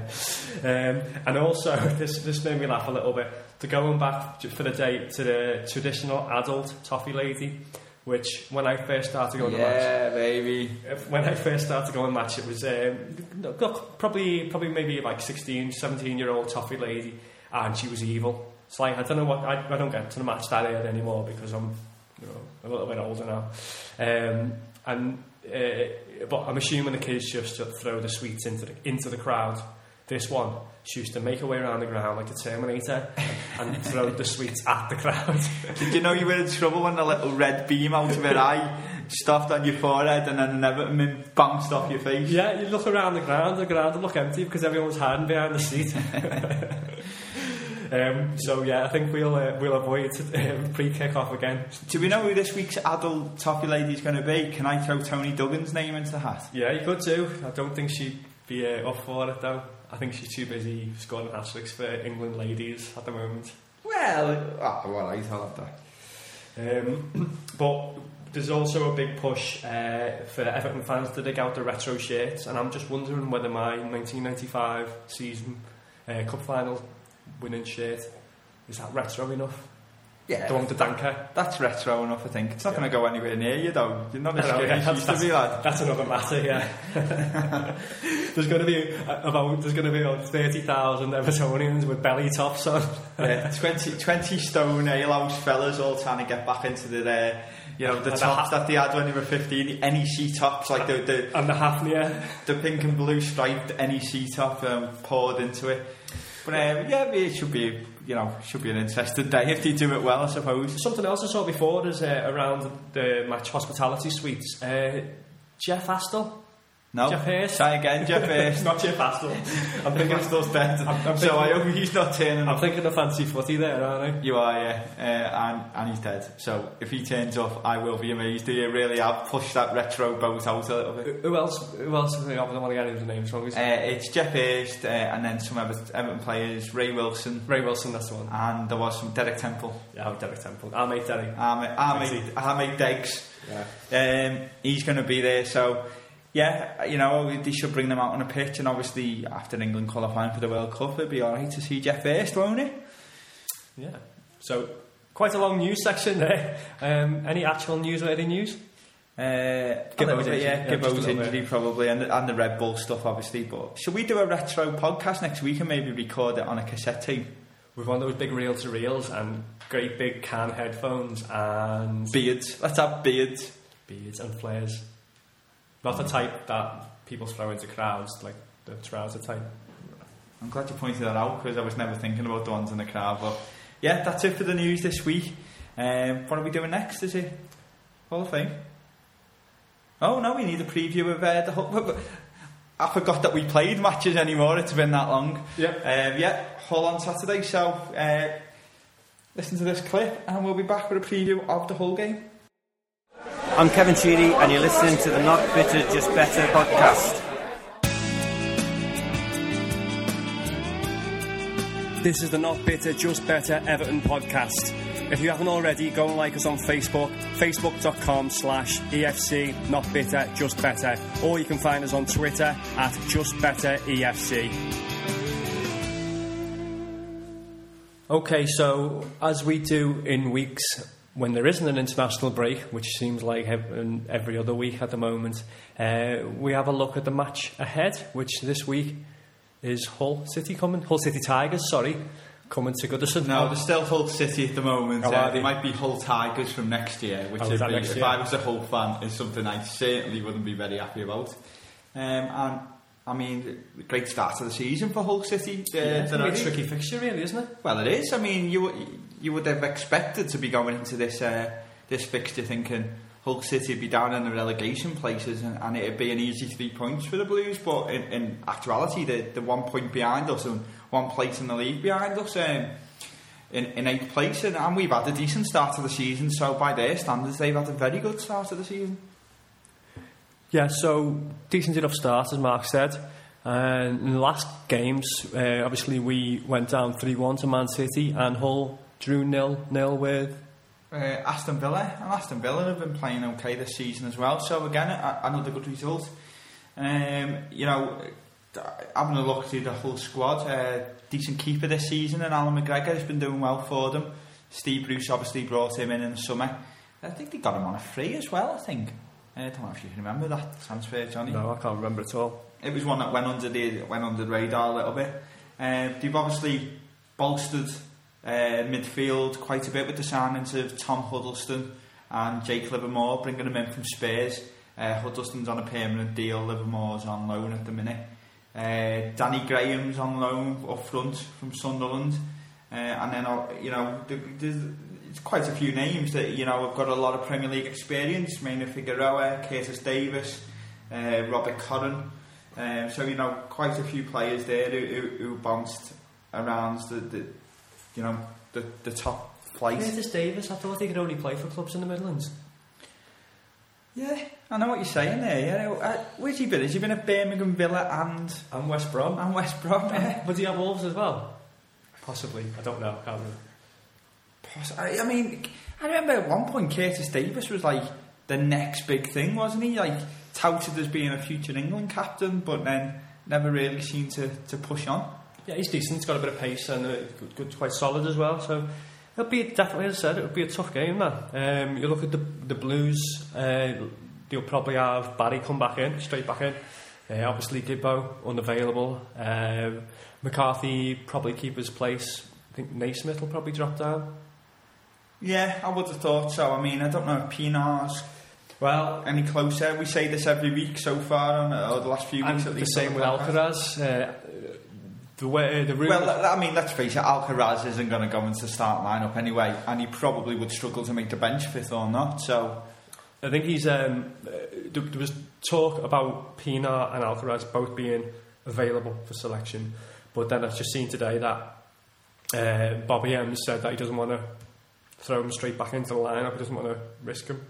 Um, and also, this this made me laugh a little bit. To going back for the day to the traditional adult toffee lady, which when I first started going to match, Yeah, baby. when I first started going to match, it was um, probably probably maybe like 16, 17 year old toffee lady, and she was evil. It's like I don't know what I, I don't get to the match that early anymore because I'm you know a little bit older now, um, and uh, but I'm assuming the kids just throw the sweets into the into the crowd. This one, she used to make her way around the ground like the Terminator and throw the sweets at the crowd. <laughs> Did you know you were in trouble when the little red beam out of her eye stuffed on your forehead and then an Everton bounced off your face? Yeah, you look around the ground, the ground will look empty because everyone's hiding behind the seat. <laughs> um, so yeah, I think we'll uh, we'll avoid um, pre-kick off again. Do we know who this week's adult toffee lady is going to be? Can I throw Toni Duggan's name into the hat? Yeah, you could too. I don't think she'd be uh, up for it though. I think she's too busy scoring hat tricks for England ladies at the moment. Well, oh, well, I thought that. Um, <clears throat> but there's also a big push uh, for Everton fans to dig out the retro shirts, and I'm just wondering whether my 1995 season uh, cup final winning shirt is that retro enough? Yeah. The one with the Danka. That's retro enough, I think. It's not Yeah. going to go anywhere near you, though. You're not as good as you that's, used to be, lad. that's another matter, yeah. <laughs> there's going to be about there's going to be about thirty thousand Evertonians with belly tops on. yeah, 20, 20 stone alehouse fellas all trying to get back into the, uh, you know, the And the tops ha- that they had when they were 15, NEC tops, like the, the, and the Hafnia. the pink and blue striped NEC top um, poured into it. But um, yeah, it should be, you know, should be an interesting day if they do it well, I suppose. Something else I saw before is uh, around the match hospitality suites. Uh, Jeff Astle. No, Geoff Hurst. try again, Geoff It's Hurst. not Jeff Astle. <laughs> I'm thinking, Astle's dead, I'm- I'm so I hope he's not turning I'm thinking of fancy footy there, aren't I? You are, yeah, uh, and, and he's dead. So if he turns up, I will be amazed. Do you really have pushed that retro boat out a little bit? Who who else? Who else? I don't want to get into the names wrong. Uh, it's Geoff Hurst uh, and then some Ever- Everton players, Ray Wilson, Ray Wilson, that's the one. and there was some Derek Temple. Yeah, oh, Derek Temple. Mate Derek. Our mate, our mate Deggs. Yeah. Um, he's going to be there, so yeah, you know, they should bring them out on a pitch, and obviously after England qualifying for the World Cup, it'd be alright to see Geoff Hurst, won't it? Yeah. So, quite a long news section there. Um, any actual newsworthy news? Uh, Gibbo's, little yeah, yeah, Gibbo's just a little injury probably, and, and the Red Bull stuff obviously. But should we do a retro podcast next week and maybe record it on a cassette tape? With one of those big reel to reels and great big can headphones and Beards, let's have beards. beards and flares. Not the type that people throw into crowds, like the trouser type. I'm glad you pointed that out because I was never thinking about the ones in the crowd. But yeah, that's it for the news this week. Um, what are we doing next? Is it Hall of Fame? Oh no, we need a preview of uh, the Hull. <laughs> I forgot that we played matches anymore. It's been that long. Yep. Um, yeah, Hull on Saturday. So uh, listen to this clip, and we'll be back with a preview of the Hull game. I'm Kevin Sheedy, and you're listening to the Not Bitter, Just Better podcast. This is the Not Bitter, Just Better Everton podcast. If you haven't already, go and like us on Facebook, facebook.com slash EFC Not Bitter, Just Better. Or you can find us on Twitter at Just Better EFC. Okay, so as we do in weeks when there isn't an international break, which seems like every other week at the moment, uh, we have a look at the match ahead, which this week is Hull City coming. Hull City Tigers, sorry, coming to Goodison. No, they're still Hull City at the moment. Oh, uh, they they? might be Hull Tigers from next year, which Oh, is would that be, next if year? I was a Hull fan, is something I certainly wouldn't be very happy about. Um, and I mean, great start to the season for Hull City. Uh, Yeah, it's a tricky fixture, really, isn't it? Well, it is. I mean, you you would have expected to be going into this uh, this fixture thinking Hull City would be down in the relegation places and, and it'd be an easy three points for the Blues. But in, in actuality, they're, one point behind us and one place in the league behind us. Um, in, in eighth place, and, and we've had a decent start to the season. So by their standards, they've had a very good start to the season. Yeah, so decent enough start, as Mark said. And in the last games, uh, obviously we went down 3 1 to Man City, and Hull drew nil nil with. Uh, Aston Villa and Aston Villa have been playing okay this season as well. So again, a, another good result. Um, you know, having a look through the whole squad, uh, decent keeper this season, and Allan McGregor has been doing well for them. Steve Bruce obviously brought him in in the summer. I think they got him on a free as well. I think. Uh, I don't know if you can remember that transfer, Johnny. No, I can't remember at all. It was one that went under the went under the radar a little bit. Uh, they've obviously bolstered uh, midfield quite a bit with the signings of Tom Huddlestone and Jake Livermore, bringing them in from Spurs. Uh, Huddlestone's on a permanent deal, Livermore's on loan at the minute. Uh, Danny Graham's on loan up front from Sunderland. Uh, and then, uh, you know, there's quite a few names that, you know, have got a lot of Premier League experience. Maynor Figueroa, Curtis Davies, uh, Robert Koren. Um, so, you know, quite a few players there who, who, who bounced around the, the you know, the, the top flight. Curtis Davies, I thought he could only play for clubs in the Midlands. Yeah, I know what you're saying there. Yeah, uh, where's he been? Has he been at Birmingham, Villa, and And West Brom. and West Brom? Yeah. Would he have Wolves as well? Possibly. I don't know. Can't remember. Poss- I, I mean, I remember at one point Curtis Davies was like the next big thing, wasn't he? Like touted as being a future England captain, but then never really seemed to, to push on. Yeah, he's decent. He's got a bit of pace and uh, good, good, quite solid as well. So, It'll be definitely, as I said, it'll be a tough game. That um, you look at the the Blues, uh, they'll probably have Barry come back in, straight back in. Uh, obviously, Gibbo unavailable. Um, McCarthy probably keep his place. I think Naismith will probably drop down. Yeah, I would have thought so. I mean, I don't know if Pienaar's Well, any closer. We say this every week so far, on, or the last few weeks at least. the same with. Alcaraz. Uh, the way the rumours. Well, I mean, let's face it, Alcaraz isn't going to go into the start lineup anyway, and he probably would struggle to make the bench fifth or not. So, I think he's. Um, uh, there, was talk about Pienaar and Alcaraz both being available for selection, but then I've just seen today that uh, Bobby M said that he doesn't want to throw him straight back into the lineup. He doesn't want to risk him.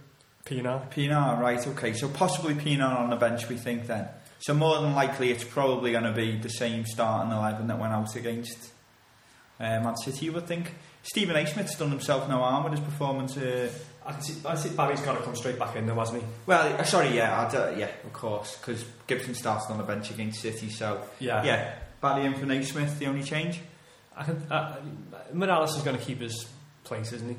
Pina. Pienaar, right, okay. So possibly Pienaar on the bench, we think then. So more than likely, it's probably going to be the same starting eleven that went out against uh, Man City. You would think. Steven Naismith's done himself no harm with his performance. Uh, I see, I see Barry's got to come straight back in, though, hasn't he? well, uh, sorry, yeah, I'd, uh, yeah, of course, because Gibson started on the bench against City. So Yeah. yeah, Barry and for Naismith, the only change. I can, uh, Mirallas is going to keep his place, isn't he?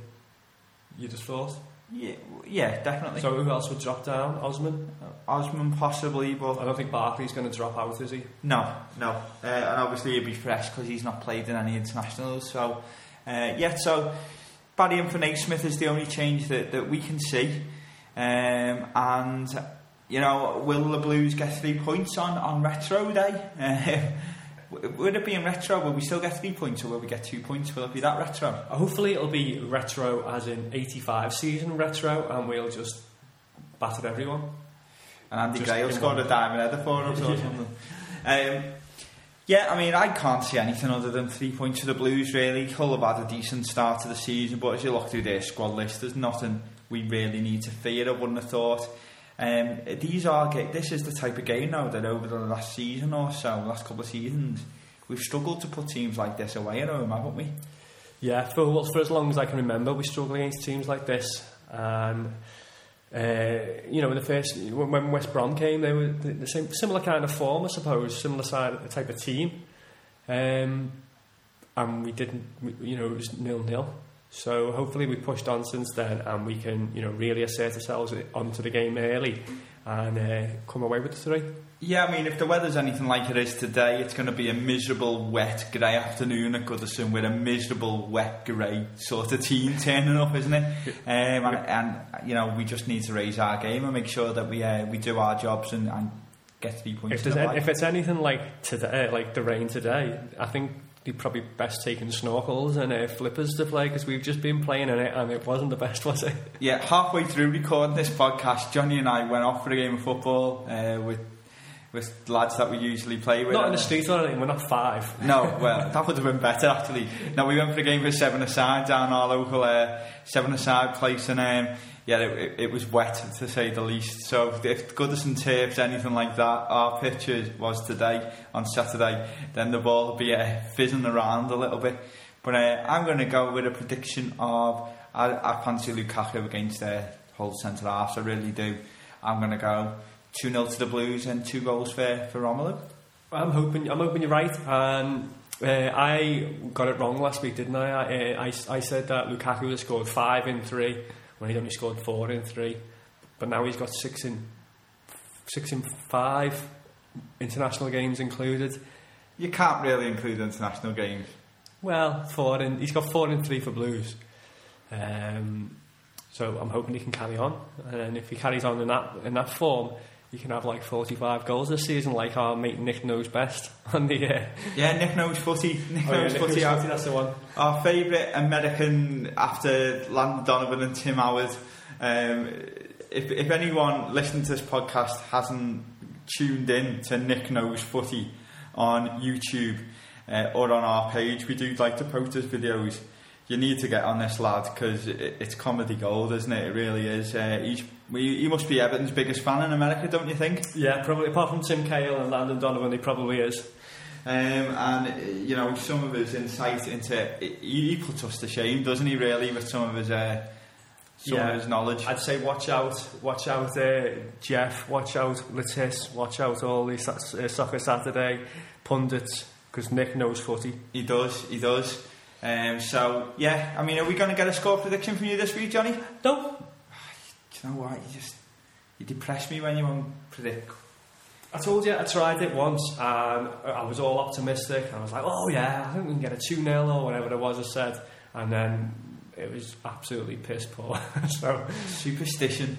You just thought. Yeah, yeah, definitely. So who else would drop down? Osman. Osman possibly, but I don't think Barkley's going to drop out, is he? No, no. Uh, and obviously he'll be fresh because he's not played in any internationals. So, uh, yeah, so Barry and for Naismith is the only change that, that we can see. Um, and, you know, will the Blues get three points on, on Retro Day? <laughs> Would it be in Retro? Will we still get three points or will we get two points? Will it be that Retro? Hopefully it'll be retro as in 85 season retro and we'll just batter everyone. And Andy Just Gray will score a diamond header for us or <laughs> something. Um, yeah, I mean, I can't see anything other than three points for the Blues, really. Hull have had a decent start to the season, but as you look through their squad list, there's nothing we really need to fear, I wouldn't have thought. Um, these are This is the type of game now that over the last season or so, last couple of seasons, we've struggled to put teams like this away at home, haven't we? Yeah, for, well, for as long as I can remember, we struggle against teams like this. Um, uh, you know, in the first when, West Brom came, they were the, same similar kind of form, I suppose, similar side type of team, um, and we didn't. You know, it was nil nil. So hopefully we pushed on since then, and we can you know really assert ourselves onto the game early and uh, come away with the three. Yeah, I mean, if the weather's anything like it is today, it's going to be a miserable, wet, grey afternoon at Goodison with a miserable, wet, grey sort of team <laughs> turning up, isn't it? Um, and, and, you know, we just need to raise our game and make sure that we uh, we do our jobs and, and get three points. If, there's in the an- if it's anything like today, like the rain today, I think you'd probably best taking snorkels and uh, flippers to play because we've just been playing in it and it wasn't the best, <laughs> was it? Yeah, halfway through recording this podcast, Johnny and I went off for a game of football uh, with with lads that we usually play with. Not in the street or anything. We're not five. No, well, <laughs> that would have been better actually. No, we went for a game for seven aside down our local uh, seven aside place, and um, yeah, it, it, was wet to say the least. So if Goodison tapes anything like that, our pitch was today on Saturday, then the ball will be uh, fizzing around a little bit. But uh, I'm going to go with a prediction of I, I fancy Lukaku against their Hull centre half. I really do. I'm going to go two 0 to the Blues and two goals for for Romelu. I'm hoping. I'm hoping you're right. And uh, I got it wrong last week, didn't I? I, uh, I? I said that Lukaku had scored five in three when he'd only scored four in three, but now he's got six in six in five international games included. You can't really include international games. Well, four in. He's got four in three for Blues. Um, so I'm hoping he can carry on, and if he carries on in that in that form, he can have like 45 goals this season, like our mate Nick knows best <laughs> on the. Uh, Yeah, Nick knows footy. Nick oh, yeah, knows Nick footy. Our, that's the one. our favourite American after Landon Donovan and Tim Howard. Um, if, if anyone listening to this podcast hasn't tuned in to Nick Knows Footy on YouTube uh, or on our page, we do like to post his videos. You need to get on this lad because it, it's comedy gold, isn't it? It really is. Uh, he's, he he must be Everton's biggest fan in America, don't you think? Yeah, probably apart from Tim Cahill and Landon Donovan, he probably is. Um, and you know some of his insight into he, he puts us to shame, doesn't he? Really, with some of his uh, some Yeah. of his knowledge. I'd say watch out, watch out, uh, Jeff, watch out, Le Tiss, watch out all these uh, Soccer Saturday pundits because Nick knows footy. He does, he does. Um, so yeah, I mean, are we going to get a score prediction from you this week, Johnny? No, Do you know what? You just you depress me when you won't predict. I told you I tried it once and I was all optimistic. I was like, oh yeah, I think we can get a 2 0 or whatever it was I said. And then it was absolutely piss poor. <laughs> so, Superstition.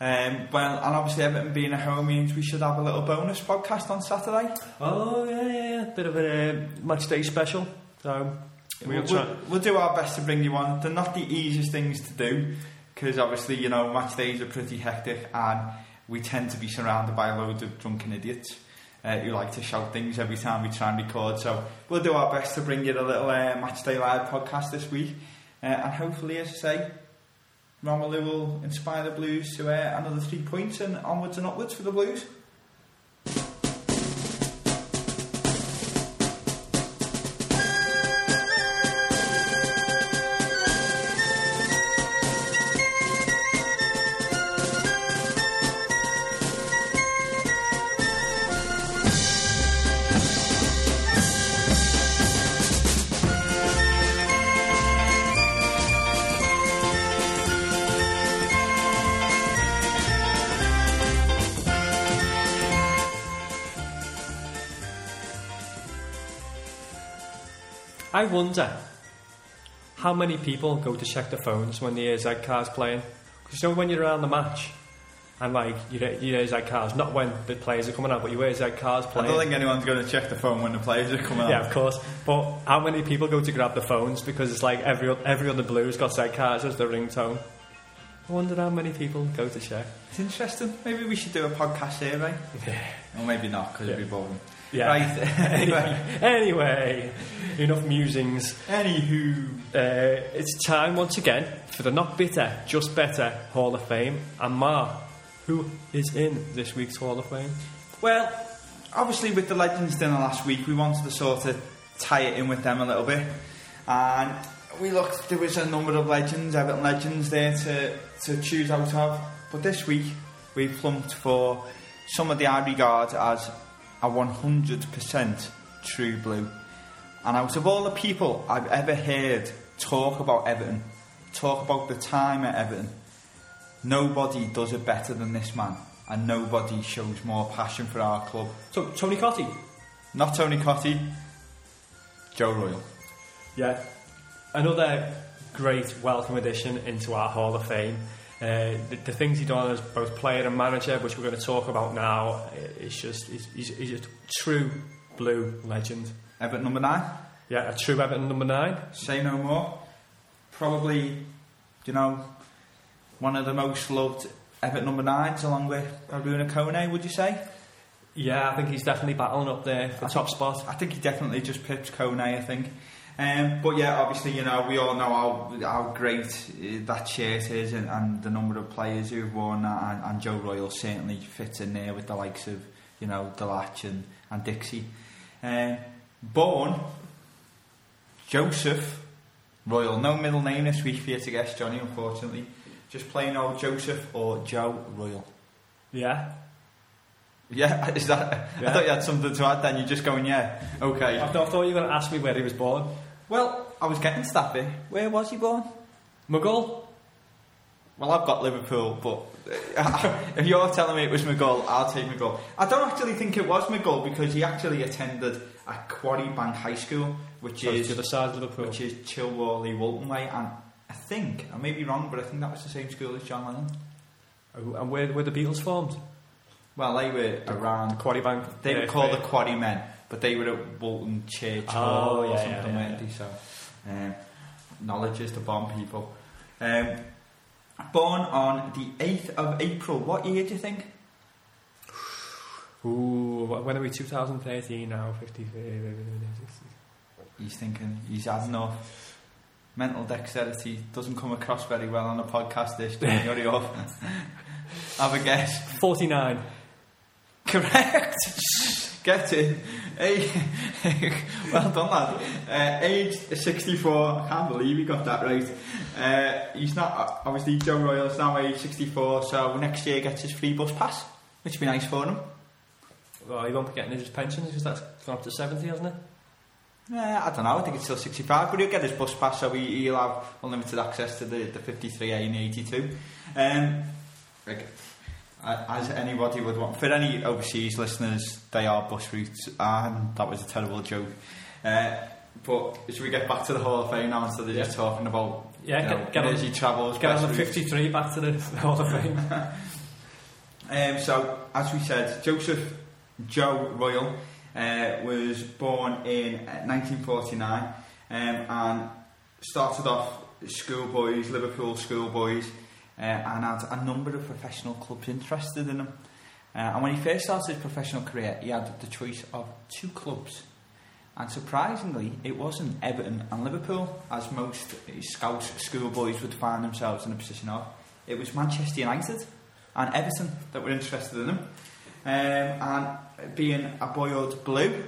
Um, well, and obviously Everton being at home means we should have a little bonus podcast on Saturday. oh yeah, yeah, yeah. Bit of a uh, match day special. So, We'll, we'll we'll do our best to bring you on. They're not the easiest things to do because obviously, you know, match days are pretty hectic and we tend to be surrounded by loads of drunken idiots uh, who like to shout things every time we try and record. So we'll do our best to bring you a little uh, match day live podcast this week. Uh, and hopefully, as I say, Romelu will inspire the Blues to uh, another three points and onwards and upwards for the Blues. I wonder how many people go to check their phones when the Z Cars playing. Because you know when you're around the match and like you hear you Z Cars, not when the players are coming out, but you Z Cars playing. I don't think anyone's going to check the phone when the players are coming out. Yeah, of course. But how many people go to grab the phones because it's like every every other blue's got Z cars as their ringtone? I wonder how many people go to check. It's interesting. Maybe we should do a podcast survey. Yeah. Or maybe not, because it'd be boring. Yeah. Right. <laughs> anyway. Anyway, enough musings. Anywho. Uh, it's time once again for the Not Bitter, Just Better Hall of Fame. And Ma, who is in this week's Hall of Fame? Well, obviously with the Legends dinner last week, we wanted to sort of tie it in with them a little bit. And we looked, there was a number of legends, Everton legends there to, to choose out of. But this week, we plumped for some of the I regard as a 100% true blue. And out of all the people I've ever heard talk about Everton, talk about the time at Everton, nobody does it better than this man. And nobody shows more passion for our club. So, Tony Cottee. Not Tony Cottee, Joe Royle. Yeah, another great welcome addition into our Hall of Fame. Uh, the, the things he done as both player and manager, which we're going to talk about now, is just he's, he's, he's a true blue legend. Everton number nine, Yeah, a true Everton number nine. say no more. Probably, you know, one of the most loved Everton number nines, along with Arouna Kone, would you say? Yeah, I think he's definitely battling up there for I top spot. I think he definitely just pips Kone, I think. Um, but yeah, obviously, you know, we all know how, how great uh, that shirt is and, and the number of players who've worn that, and, and Joe Royle certainly fits in there with the likes of, you know, Delatch and, and Dixie. Um, born Joseph Royle, no middle name this week for you to guess, Johnny, unfortunately. Just plain old Joseph or Joe Royle. Yeah, Yeah, <laughs> is that? I thought you had something to add then. You're just going, yeah, okay. I thought, I thought you were going to ask me where he was born. Well, I was getting bit. Where was he born? Maghull. Well, I've got Liverpool, but <laughs> if you're telling me it was Maghull, I'll take Maghull. I don't actually think it was Maghull because he actually attended a Quarry Bank High School, which So is to the side of Liverpool. which is Chilworley Walton Way, and I think I may be wrong, but I think that was the same school as John Lennon. Oh, And where were the Beatles formed? Well, they were around. Quarry Bank. They were called the fair. But they were at Walton Church Oh, Hall or something, yeah, yeah, weren't they? So, um, knowledge is to bomb people. Um, born on the 8th of April. What year do you think? Ooh, when are we? 2013 now. 50. He's thinking, he's had enough. Mental dexterity doesn't come across very well on a podcast this day. <laughs> Hurry up. <laughs> Have a guess. 49. Correct. Get. Hey, well done, lad. Uh, age 64. I can't believe he got that right. Uh, he's not, obviously, Joe Royle is now age 64, so next year gets his free bus pass, which would be nice for him. Well, he won't be getting his pension because that's gone up to 70, hasn't it? Yeah, I don't know. I think it's still 65, but he'll get his bus pass, so he, he'll have unlimited access to the, the 53A and 82. Um, uh, as anybody would want. For any overseas listeners, they are bus routes, and that was a terrible joke. Uh, but should we get back to the Hall of Fame now instead of just talking about Yeah, you get- know, get on- energy travels? Get on the routes? 53 back to the <laughs> Hall of Fame. <laughs> Um, so, as we said, Joseph Joe Royal uh, was born in uh, 1949 um, and started off schoolboys, Liverpool schoolboys, uh, and had a number of professional clubs interested in him. Uh, and when he first started his professional career, he had the choice of two clubs. And surprisingly, it wasn't Everton and Liverpool, as most Scouse schoolboys would find themselves in a position of. It was Manchester United and Everton that were interested in him. Um, and being a boiled blue,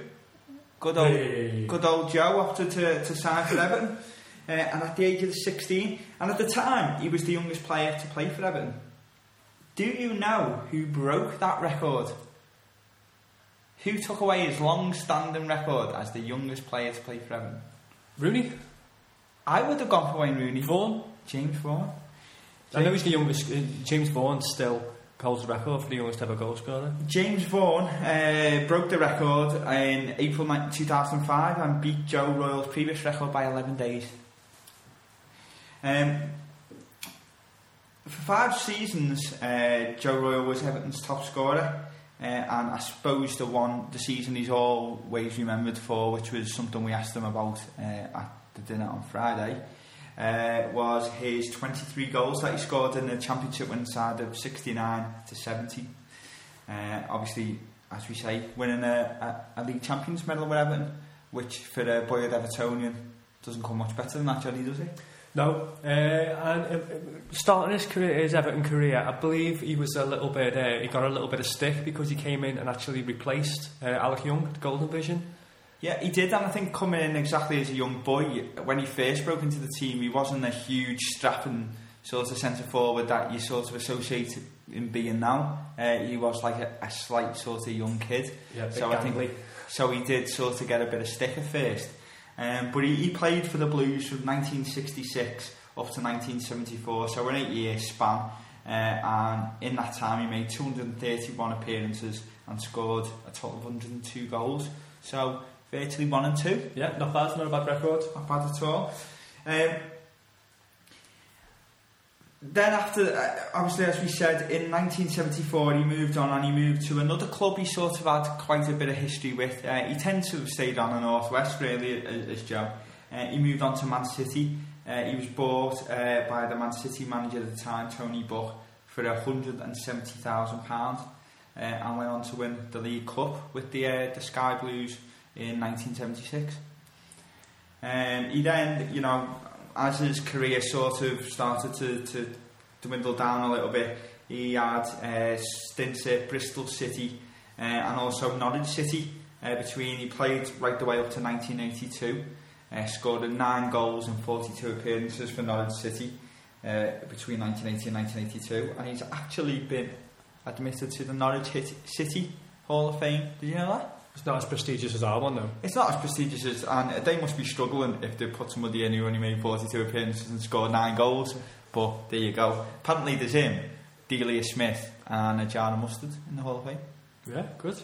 good old, Hey. good old Joe opted to, to sign for Everton. Uh, and at the age of 16, and at the time, he was the youngest player to play for Everton. Do you know who broke that record? Who took away his long-standing record as the youngest player to play for Everton? Rooney? I would have gone for Wayne Rooney. Vaughan? James Vaughan. I know he's the youngest. Uh, James Vaughan still holds the record for the youngest ever goal scorer. James Vaughan uh, broke the record in April 2005 and beat Joe Royle's previous record by 11 days. Um, for five seasons, uh, Joe Royle was Everton's top scorer, uh, and I suppose the one, the season he's always remembered for, which was something we asked him about uh, at the dinner on Friday, uh, was his 23 goals that he scored in the championship winning side of 69 to 70. Uh, obviously, as we say, winning a, a, a league champions medal with Everton, which for a boy at Evertonian doesn't come much better than that, Johnny, does it? No, uh, and uh, starting his career, his Everton career, I believe he was a little bit. Uh, he got a little bit of stick because he came in and actually replaced uh, Alec Young, the Golden Vision. Yeah, he did, and I think coming in exactly as a young boy, when he first broke into the team, he wasn't a huge strapping sort of centre forward that you sort of associate him being now. Uh, he was like a, a slight sort of young kid. Yeah, so I think so he did sort of get a bit of stick at first. Um, but he, he played for the Blues from 1966 up to 1974, so an eight-year span. Uh, and in that time, he made 231 appearances and scored a total of 102 goals. So virtually one and two. Yeah, not bad, not a bad record. Not bad at all. Um, then after, uh, obviously as we said, in 1974 he moved on and he moved to another club he sort of had quite a bit of history with. Uh, he tends to have stayed on the northwest really as, Joe. Uh, he moved on to Man City. Uh, he was bought uh, by the Man City manager at the time, Tony Book, for £170,000 uh, and went on to win the League Cup with the, the Sky Blues in 1976. Um, he then, you know, as his career sort of started to, to dwindle down a little bit, he had uh, stints at Bristol City uh, and also Norwich City. Uh, between he played right the way up to 1982, uh, scored nine goals and 42 appearances for Norwich City uh, between 1980 and 1982, and he's actually been admitted to the Norwich City Hall of Fame. Did you know that? It's not as prestigious as our one, though. It's not as prestigious as, and they must be struggling if they put somebody in who only made 42 appearances and scored 9 goals. But there you go. Apparently there's him, Delia Smith, and a jar of mustard in the Hall of Fame. Yeah, good.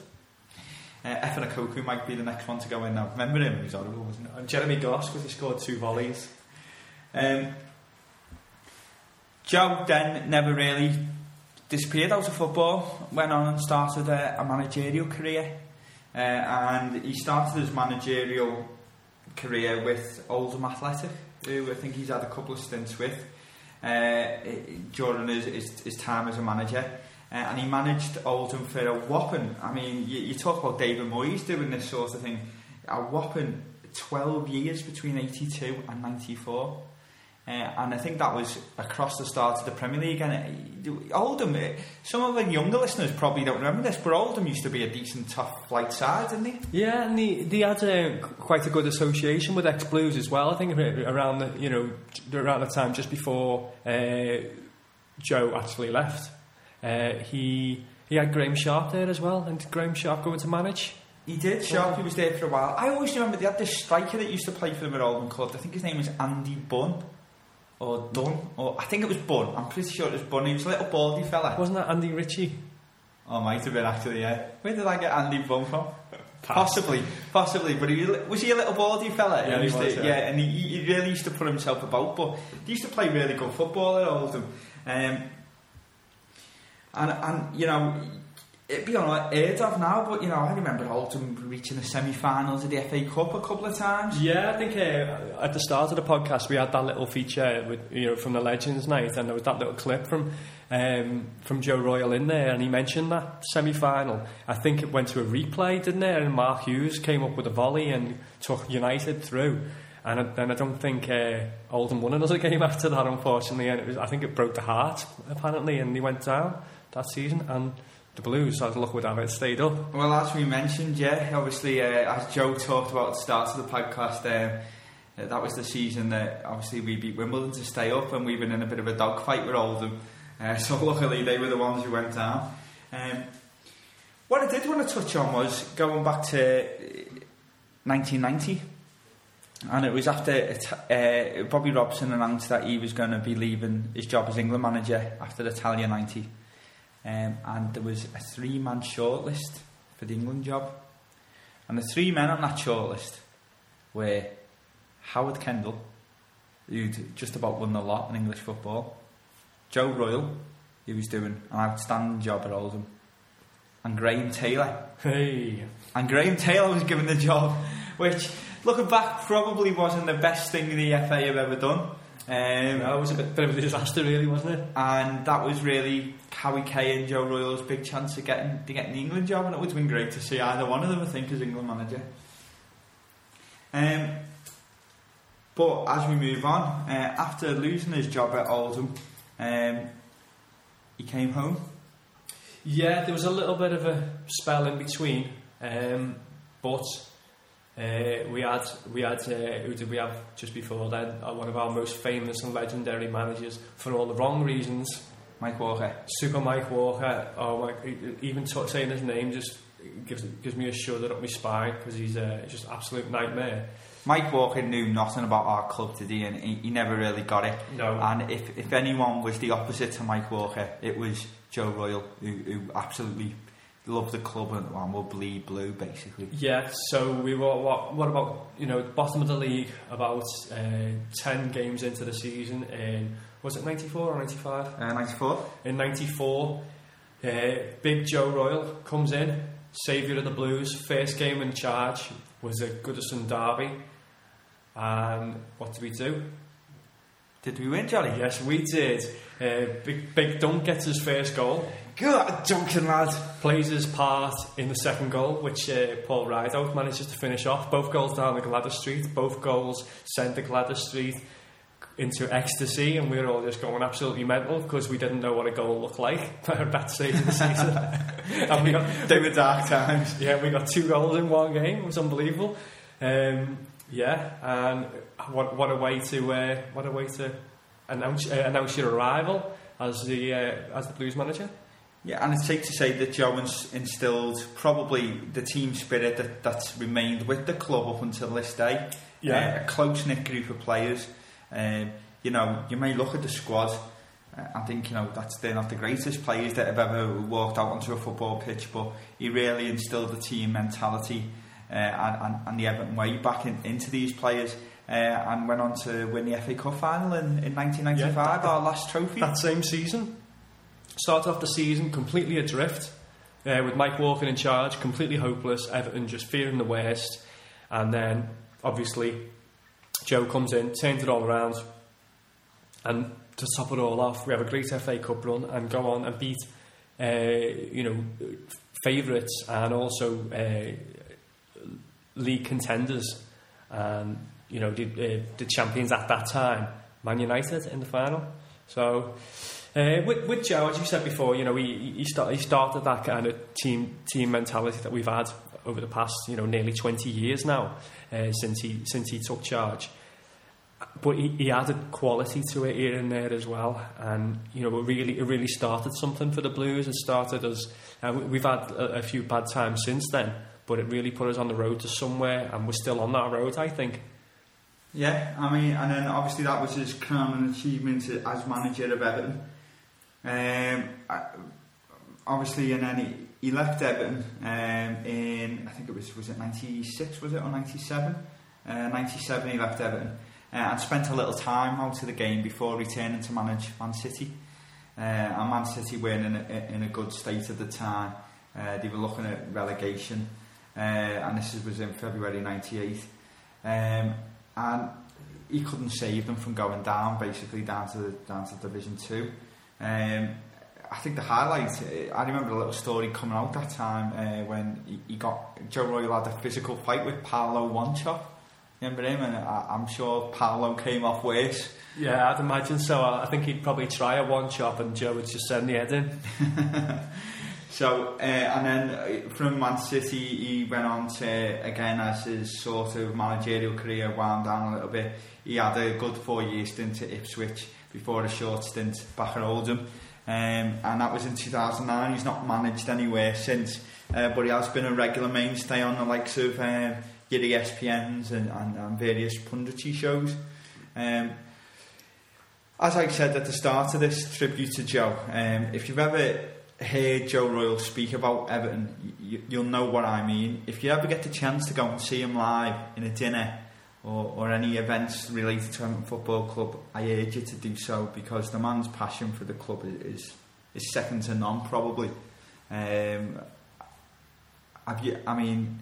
Uh, Efan Ekoku might be the next one to go in now. Remember him? He was horrible, wasn't it? And Jeremy Goss, because he scored two volleys. Um, Joe then never really disappeared out of football, went on and started a, a managerial career. Uh, and he started his managerial career with Oldham Athletic, who I think he's had a couple of stints with uh, during his, his, his time as a manager. Uh, and he managed Oldham for a whopping, I mean, you, you talk about David Moyes doing this sort of thing, a whopping 12 years between 82 and 94. Uh, and I think that was across the start of the Premier League. And uh, Oldham, uh, some of the younger listeners probably don't remember this, but Oldham used to be a decent tough flight side, didn't he? Yeah, and they, they had uh, quite a good association with ex Blues as well. I think around the you know around the time just before uh, Joe actually left, uh, he he had Graeme Sharp there as well, and Graeme Sharp going to manage. He did, Sharp, he was there for a while. I always remember they had this striker that used to play for them at Oldham called, I think his name was Andy Bunn. Or Dunn. Or I think it was Bunn. I'm pretty sure it was Bunn. He was a little baldy fella. Wasn't that Andy Ritchie? Oh, might have been actually, yeah. Where did I get Andy Bunn from? <laughs> Possibly, possibly. But he, was he a little baldy fella? Yeah, he used was, to, yeah. and he, he really used to put himself about. But he used to play really good football at Oldham. Um, and, and, you know, it'd be unheard of now, but, you know, I remember Oldham reaching the semi-finals of the FA Cup a couple of times. Yeah, I think uh, at the start of the podcast we had that little feature with you know from the Legends Night, and there was that little clip from um, from Joe Royle in there, and he mentioned that semi-final. I think it went to a replay, didn't it? And Mark Hughes came up with a volley and took United through. And then I don't think uh, Oldham won another <laughs> game after that, unfortunately. And it was, I think it broke the heart apparently, and he went down that season. And the Blues, as luck would have it, stayed up. Well, as we mentioned, yeah, obviously, uh, as Joe talked about at the start of the podcast, um, uh, that was the season that obviously we beat Wimbledon to stay up, and we've been in a bit of a dogfight with all Oldham. Uh, <laughs> so luckily, they were the ones who went down. Um, what I did want to touch on was going back to uh, 1990. And it was after uh, Bobby Robson announced that he was going to be leaving his job as England manager after the Italia 90. Um, and there was a three man shortlist for the England job. And the three men on that shortlist were Howard Kendall, who'd just about won the lot in English football, Joe Royle, who was doing an outstanding job at Oldham, and Graham Taylor. Hey, And Graham Taylor was given the job, which, looking back, probably wasn't the best thing the FA have ever done. Um, that was a bit, bit of a disaster, really, wasn't it? and that was really Howie Kay and Joe Royle's big chance of getting to getting the England job, and it would have been great to see either one of them, I think, as England manager. Um, but as we move on, uh, after losing his job at Oldham, um, he came home. Yeah, there was a little bit of a spell in between, um, but uh, we had we had uh, who did we have just before then? Uh, one of our most famous and legendary managers for all the wrong reasons. Mike Walker. Super Mike Walker. Oh my! Even t- saying his name just gives gives me a shudder up my spine because he's uh, just absolute nightmare. Mike Walker knew nothing about our club today. And he, he never really got it. No. And if, if anyone was the opposite to Mike Walker, it was Joe Royle, who, who absolutely loved the club and, and would bleed blue, basically. Yeah, so we were what? What about you know bottom of the league? About uh, ten games into the season in was it ninety four or ninety five? Uh, 94? In ninety four, uh, Big Joe Royle comes in, saviour of the Blues. First game in charge was at Goodison Derby, and what did we do? Did we win, Johnny? Yes, we did. Uh, Big Big Dunk gets his first goal. Good Duncan, lad. plays his part in the second goal, which uh, Paul Rideout manages to finish off. Both goals down the Gwladys Street, both goals sent the Gwladys Street into ecstasy, and we were all just going absolutely mental because we didn't know what a goal looked like <laughs> at that stage of the season. <laughs> and we got, They were dark times. yeah, we got two goals in one game. It was unbelievable. Um, yeah, and what what a way to uh, what a way to announce uh, announce your arrival as the uh, as the Blues manager. Yeah, and it's safe to say that Joe ins- instilled probably the team spirit that, that's remained with the club up until this day. Yeah. Uh, a close knit group of players. Um, you know, you may look at the squad uh, and think, you know, that's they're not the greatest players that have ever walked out onto a football pitch, but he really instilled the team mentality uh, and, and, and the Everton way back in, into these players. Uh, and went on to win the FA Cup final in, in 1995, Yeah, that- our last trophy. that same season. Started off the season completely adrift, uh, with Mike Walker in charge, completely hopeless. Everton just fearing the worst, and then obviously Joe comes in, turns it all around, and to top it all off, we have a great FA Cup run and go on and beat, uh, you know, favourites and also uh, league contenders, and you know the, uh, the champions at that time, Man United in the final. So. Uh, with, with Joe, as you said before, you know he he, start, he started that kind of team team mentality that we've had over the past you know nearly twenty years now uh, since he since he took charge. But he, he added quality to it here and there as well, and you know it really it really started something for the Blues. It started us. uh, we- we've had a, a few bad times since then, but it really put us on the road to somewhere, and we're still on that road, I think. Yeah, I mean, and then obviously that was his crowning achievement as manager of Everton. Um, obviously, and then he, he left Everton um, in I think it was was it ninety six was it or ninety seven? Uh, ninety seven he left Everton uh, and spent a little time out of the game before returning to manage Man City. Uh, and Man City weren't in a, in a good state at the time. Uh, they were looking at relegation, uh, and this was in February '98. Um, and he couldn't save them from going down, basically down to down to Division Two. Um, I think the highlight, uh, I remember a little story coming out that time uh, when he, he got Joe Royle had a physical fight with Paulo Wanchope. Remember him? And I, I'm sure Paolo came off worse. Yeah, I'd imagine so. I think he'd probably try a one chop and Joe would just send the head in. <laughs> So, uh, and then uh, from Man City, he went on to, again, as his sort of managerial career wound down a little bit, he had a good four year stint at Ipswich before a short stint back at Oldham. Um, and that was in 2009. He's not managed anywhere since, uh, but he has been a regular mainstay on the likes of um, your ESPNs and, and, and various punditry shows. Um, as I said at the start of this tribute to Joe, um, if you've ever heard Joe Royle speak about Everton, you, you'll know what I mean. If you ever get the chance to go and see him live in a dinner or, or any events related to Everton Football Club, I urge you to do so because the man's passion for the club is is second to none, probably. Um, I mean,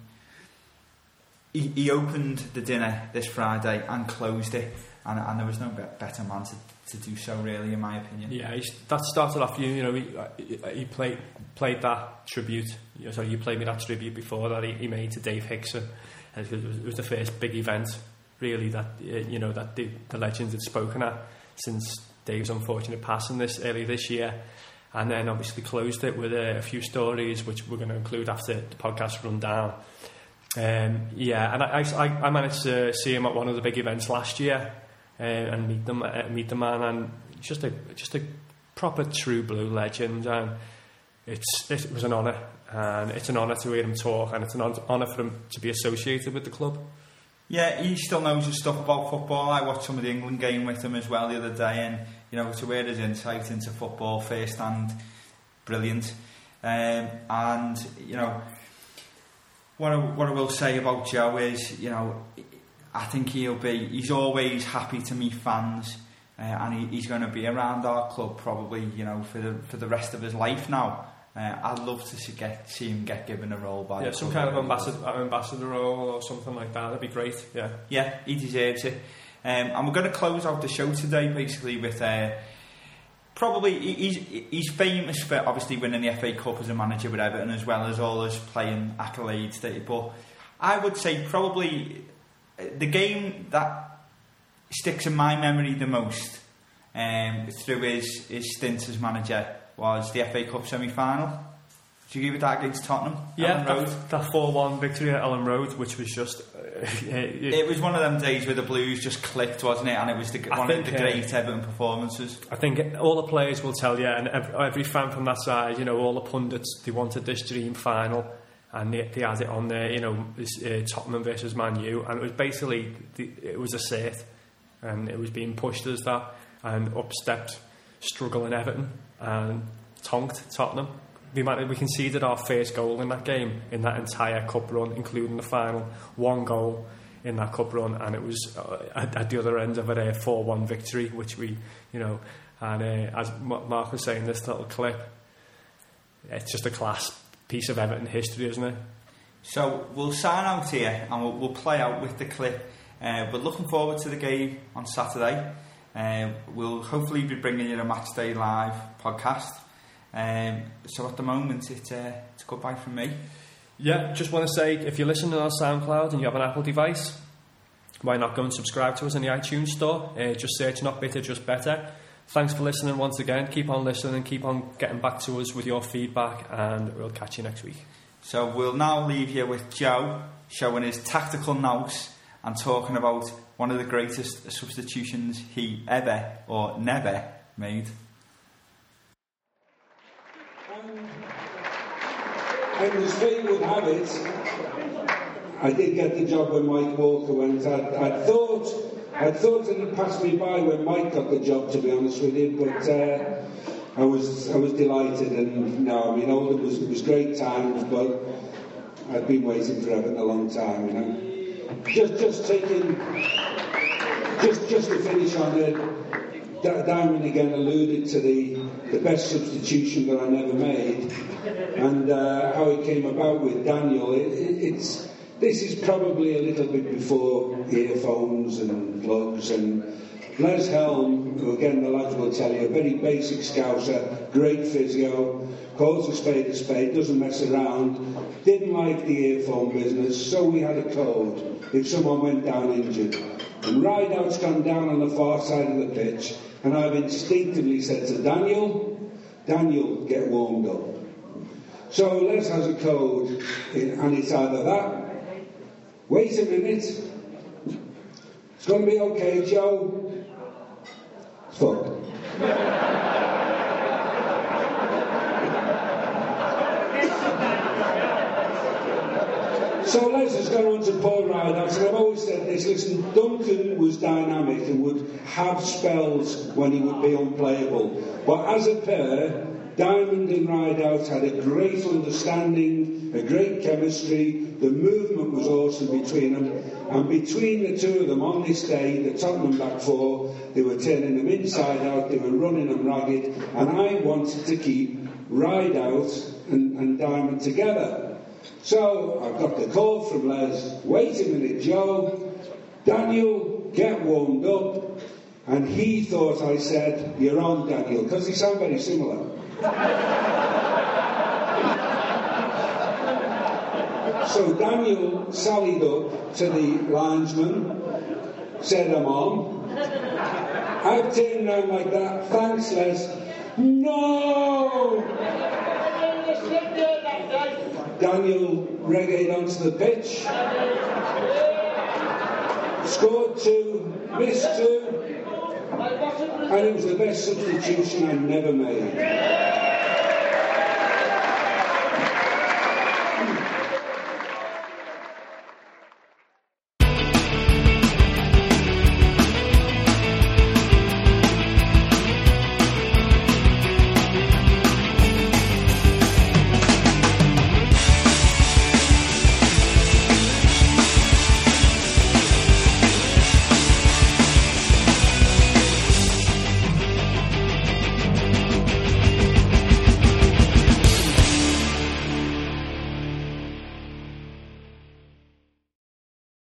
he, he opened the dinner this Friday and closed it, and, and there was no better man to to do so, really, in my opinion. Yeah, he's, that started off. You, you know, he, he played played that tribute. So you played me that tribute before that he, he made to Dave Hickson. It was, the first big event, really, that uh, you know that the, the legends had spoken at since Dave's unfortunate passing this early this year. And then obviously closed it with a, a few stories, which we're going to include after the podcast run down. Um, yeah, and I, I, I managed to see him at one of the big events last year uh, and meet them, uh, meet the man, and just a just a proper true blue legend, and it's it was an honour, and it's an honour to hear him talk, and it's an honour for him to be associated with the club. Yeah, he still knows his stuff about football. I watched some of the England game with him as well the other day, and you know to hear his insight into football firsthand, brilliant. Um, and you know, what I, what I will say about Joe is, you know, I think he'll be. He's always happy to meet fans, uh, and he, he's going to be around our club probably, you know, for the for the rest of his life now. Uh, I'd love to see, get see him get given a role by yeah, some kind of ambassador, ambassador role or something like that. That'd be great. Yeah, yeah, he deserves it. Um, and we're going to close out the show today basically with. Uh, probably he's he's famous for obviously winning the FA Cup as a manager with Everton as well as all his playing accolades. But I would say probably the game that sticks in my memory the most um, through his, his stint as manager was the FA Cup semi final. Did you give it that against Tottenham? Yeah, that, that 4 1 victory at Elland Road, which was just. Uh, <laughs> it, it, was one of them days where the Blues just clicked, wasn't it? And it was the, one think, of the great uh, Everton performances. I think all the players will tell you, and every fan from that side, you know, all the pundits, they wanted this dream final and they, they had it on there, you know, uh, Tottenham versus Man U, and it was basically the, it was a set, and it was being pushed as that, and up stepped struggling Everton and tonked Tottenham. We, might, we conceded our first goal in that game in that entire cup run, including the final, one goal in that cup run, and it was uh, at, at, the other end of a four-one victory, which we, you know, and uh, as Mark was saying, this little clip, it's just a class piece of Everton history, isn't it? So we'll sign out here and we'll, we'll play out with the clip. Uh, but looking forward to the game on Saturday. Uh, we'll hopefully be bringing you a match day live podcast. Um, so at the moment, it's, uh, it's goodbye from me. Yeah, just want to say if you're listening on SoundCloud and you have an Apple device, why not go and subscribe to us in the iTunes store? Uh, just search Not Bitter, Just Better. Thanks for listening once again. Keep on listening, and keep on getting back to us with your feedback, and we'll catch you next week. So we'll now leave you with Joe showing his tactical nous and talking about one of the greatest substitutions he ever or never made. and as fate would have it, I did get the job when Mike Walker went. I'd, I'd thought I thought it had passed me by when Mike got the job, to be honest with you, but uh, I was I was delighted. And no, I mean, Oldham was it was great times, but I'd been waiting for Everton a long time, you know. Just just taking just just to finish on it. Diamond again alluded to the, the best substitution that I never made and uh, how it came about with Daniel. It, it, it's this is probably a little bit before earphones and plugs and Les Helm, who again the lads will tell you, a very basic scouser, great physio, calls a spade a spade, doesn't mess around, didn't like the earphone business, so we had a code if someone went down injured. And Rideout's gone down on the far side of the pitch, and I've instinctively said to Daniel, Daniel, get warmed up. So Les has a code, and it's either that Wait a minute. It's going to be okay, Joe. Fuck. so Les has gone on to Paul and I've always said this, listen, Duncan was dynamic and would have spells when he would be unplayable. But as a pair, Diamond and Rideout had a great understanding, a great chemistry. The movement was awesome between them. And between the two of them on this day, the Tottenham back four, they were turning them inside out, they were running them ragged. And I wanted to keep Rideout and, and Diamond together. So I got the call from Les, wait a minute, Joe. Daniel, get warmed up. And he thought I said, You're on, Daniel, because they sound very similar so Daniel sallied up to the linesman, said, I'm on. I've turned around like that. Thanks, Les. No! Daniel reggae onto the pitch. Scored two, missed two, and it was the best substitution I never made.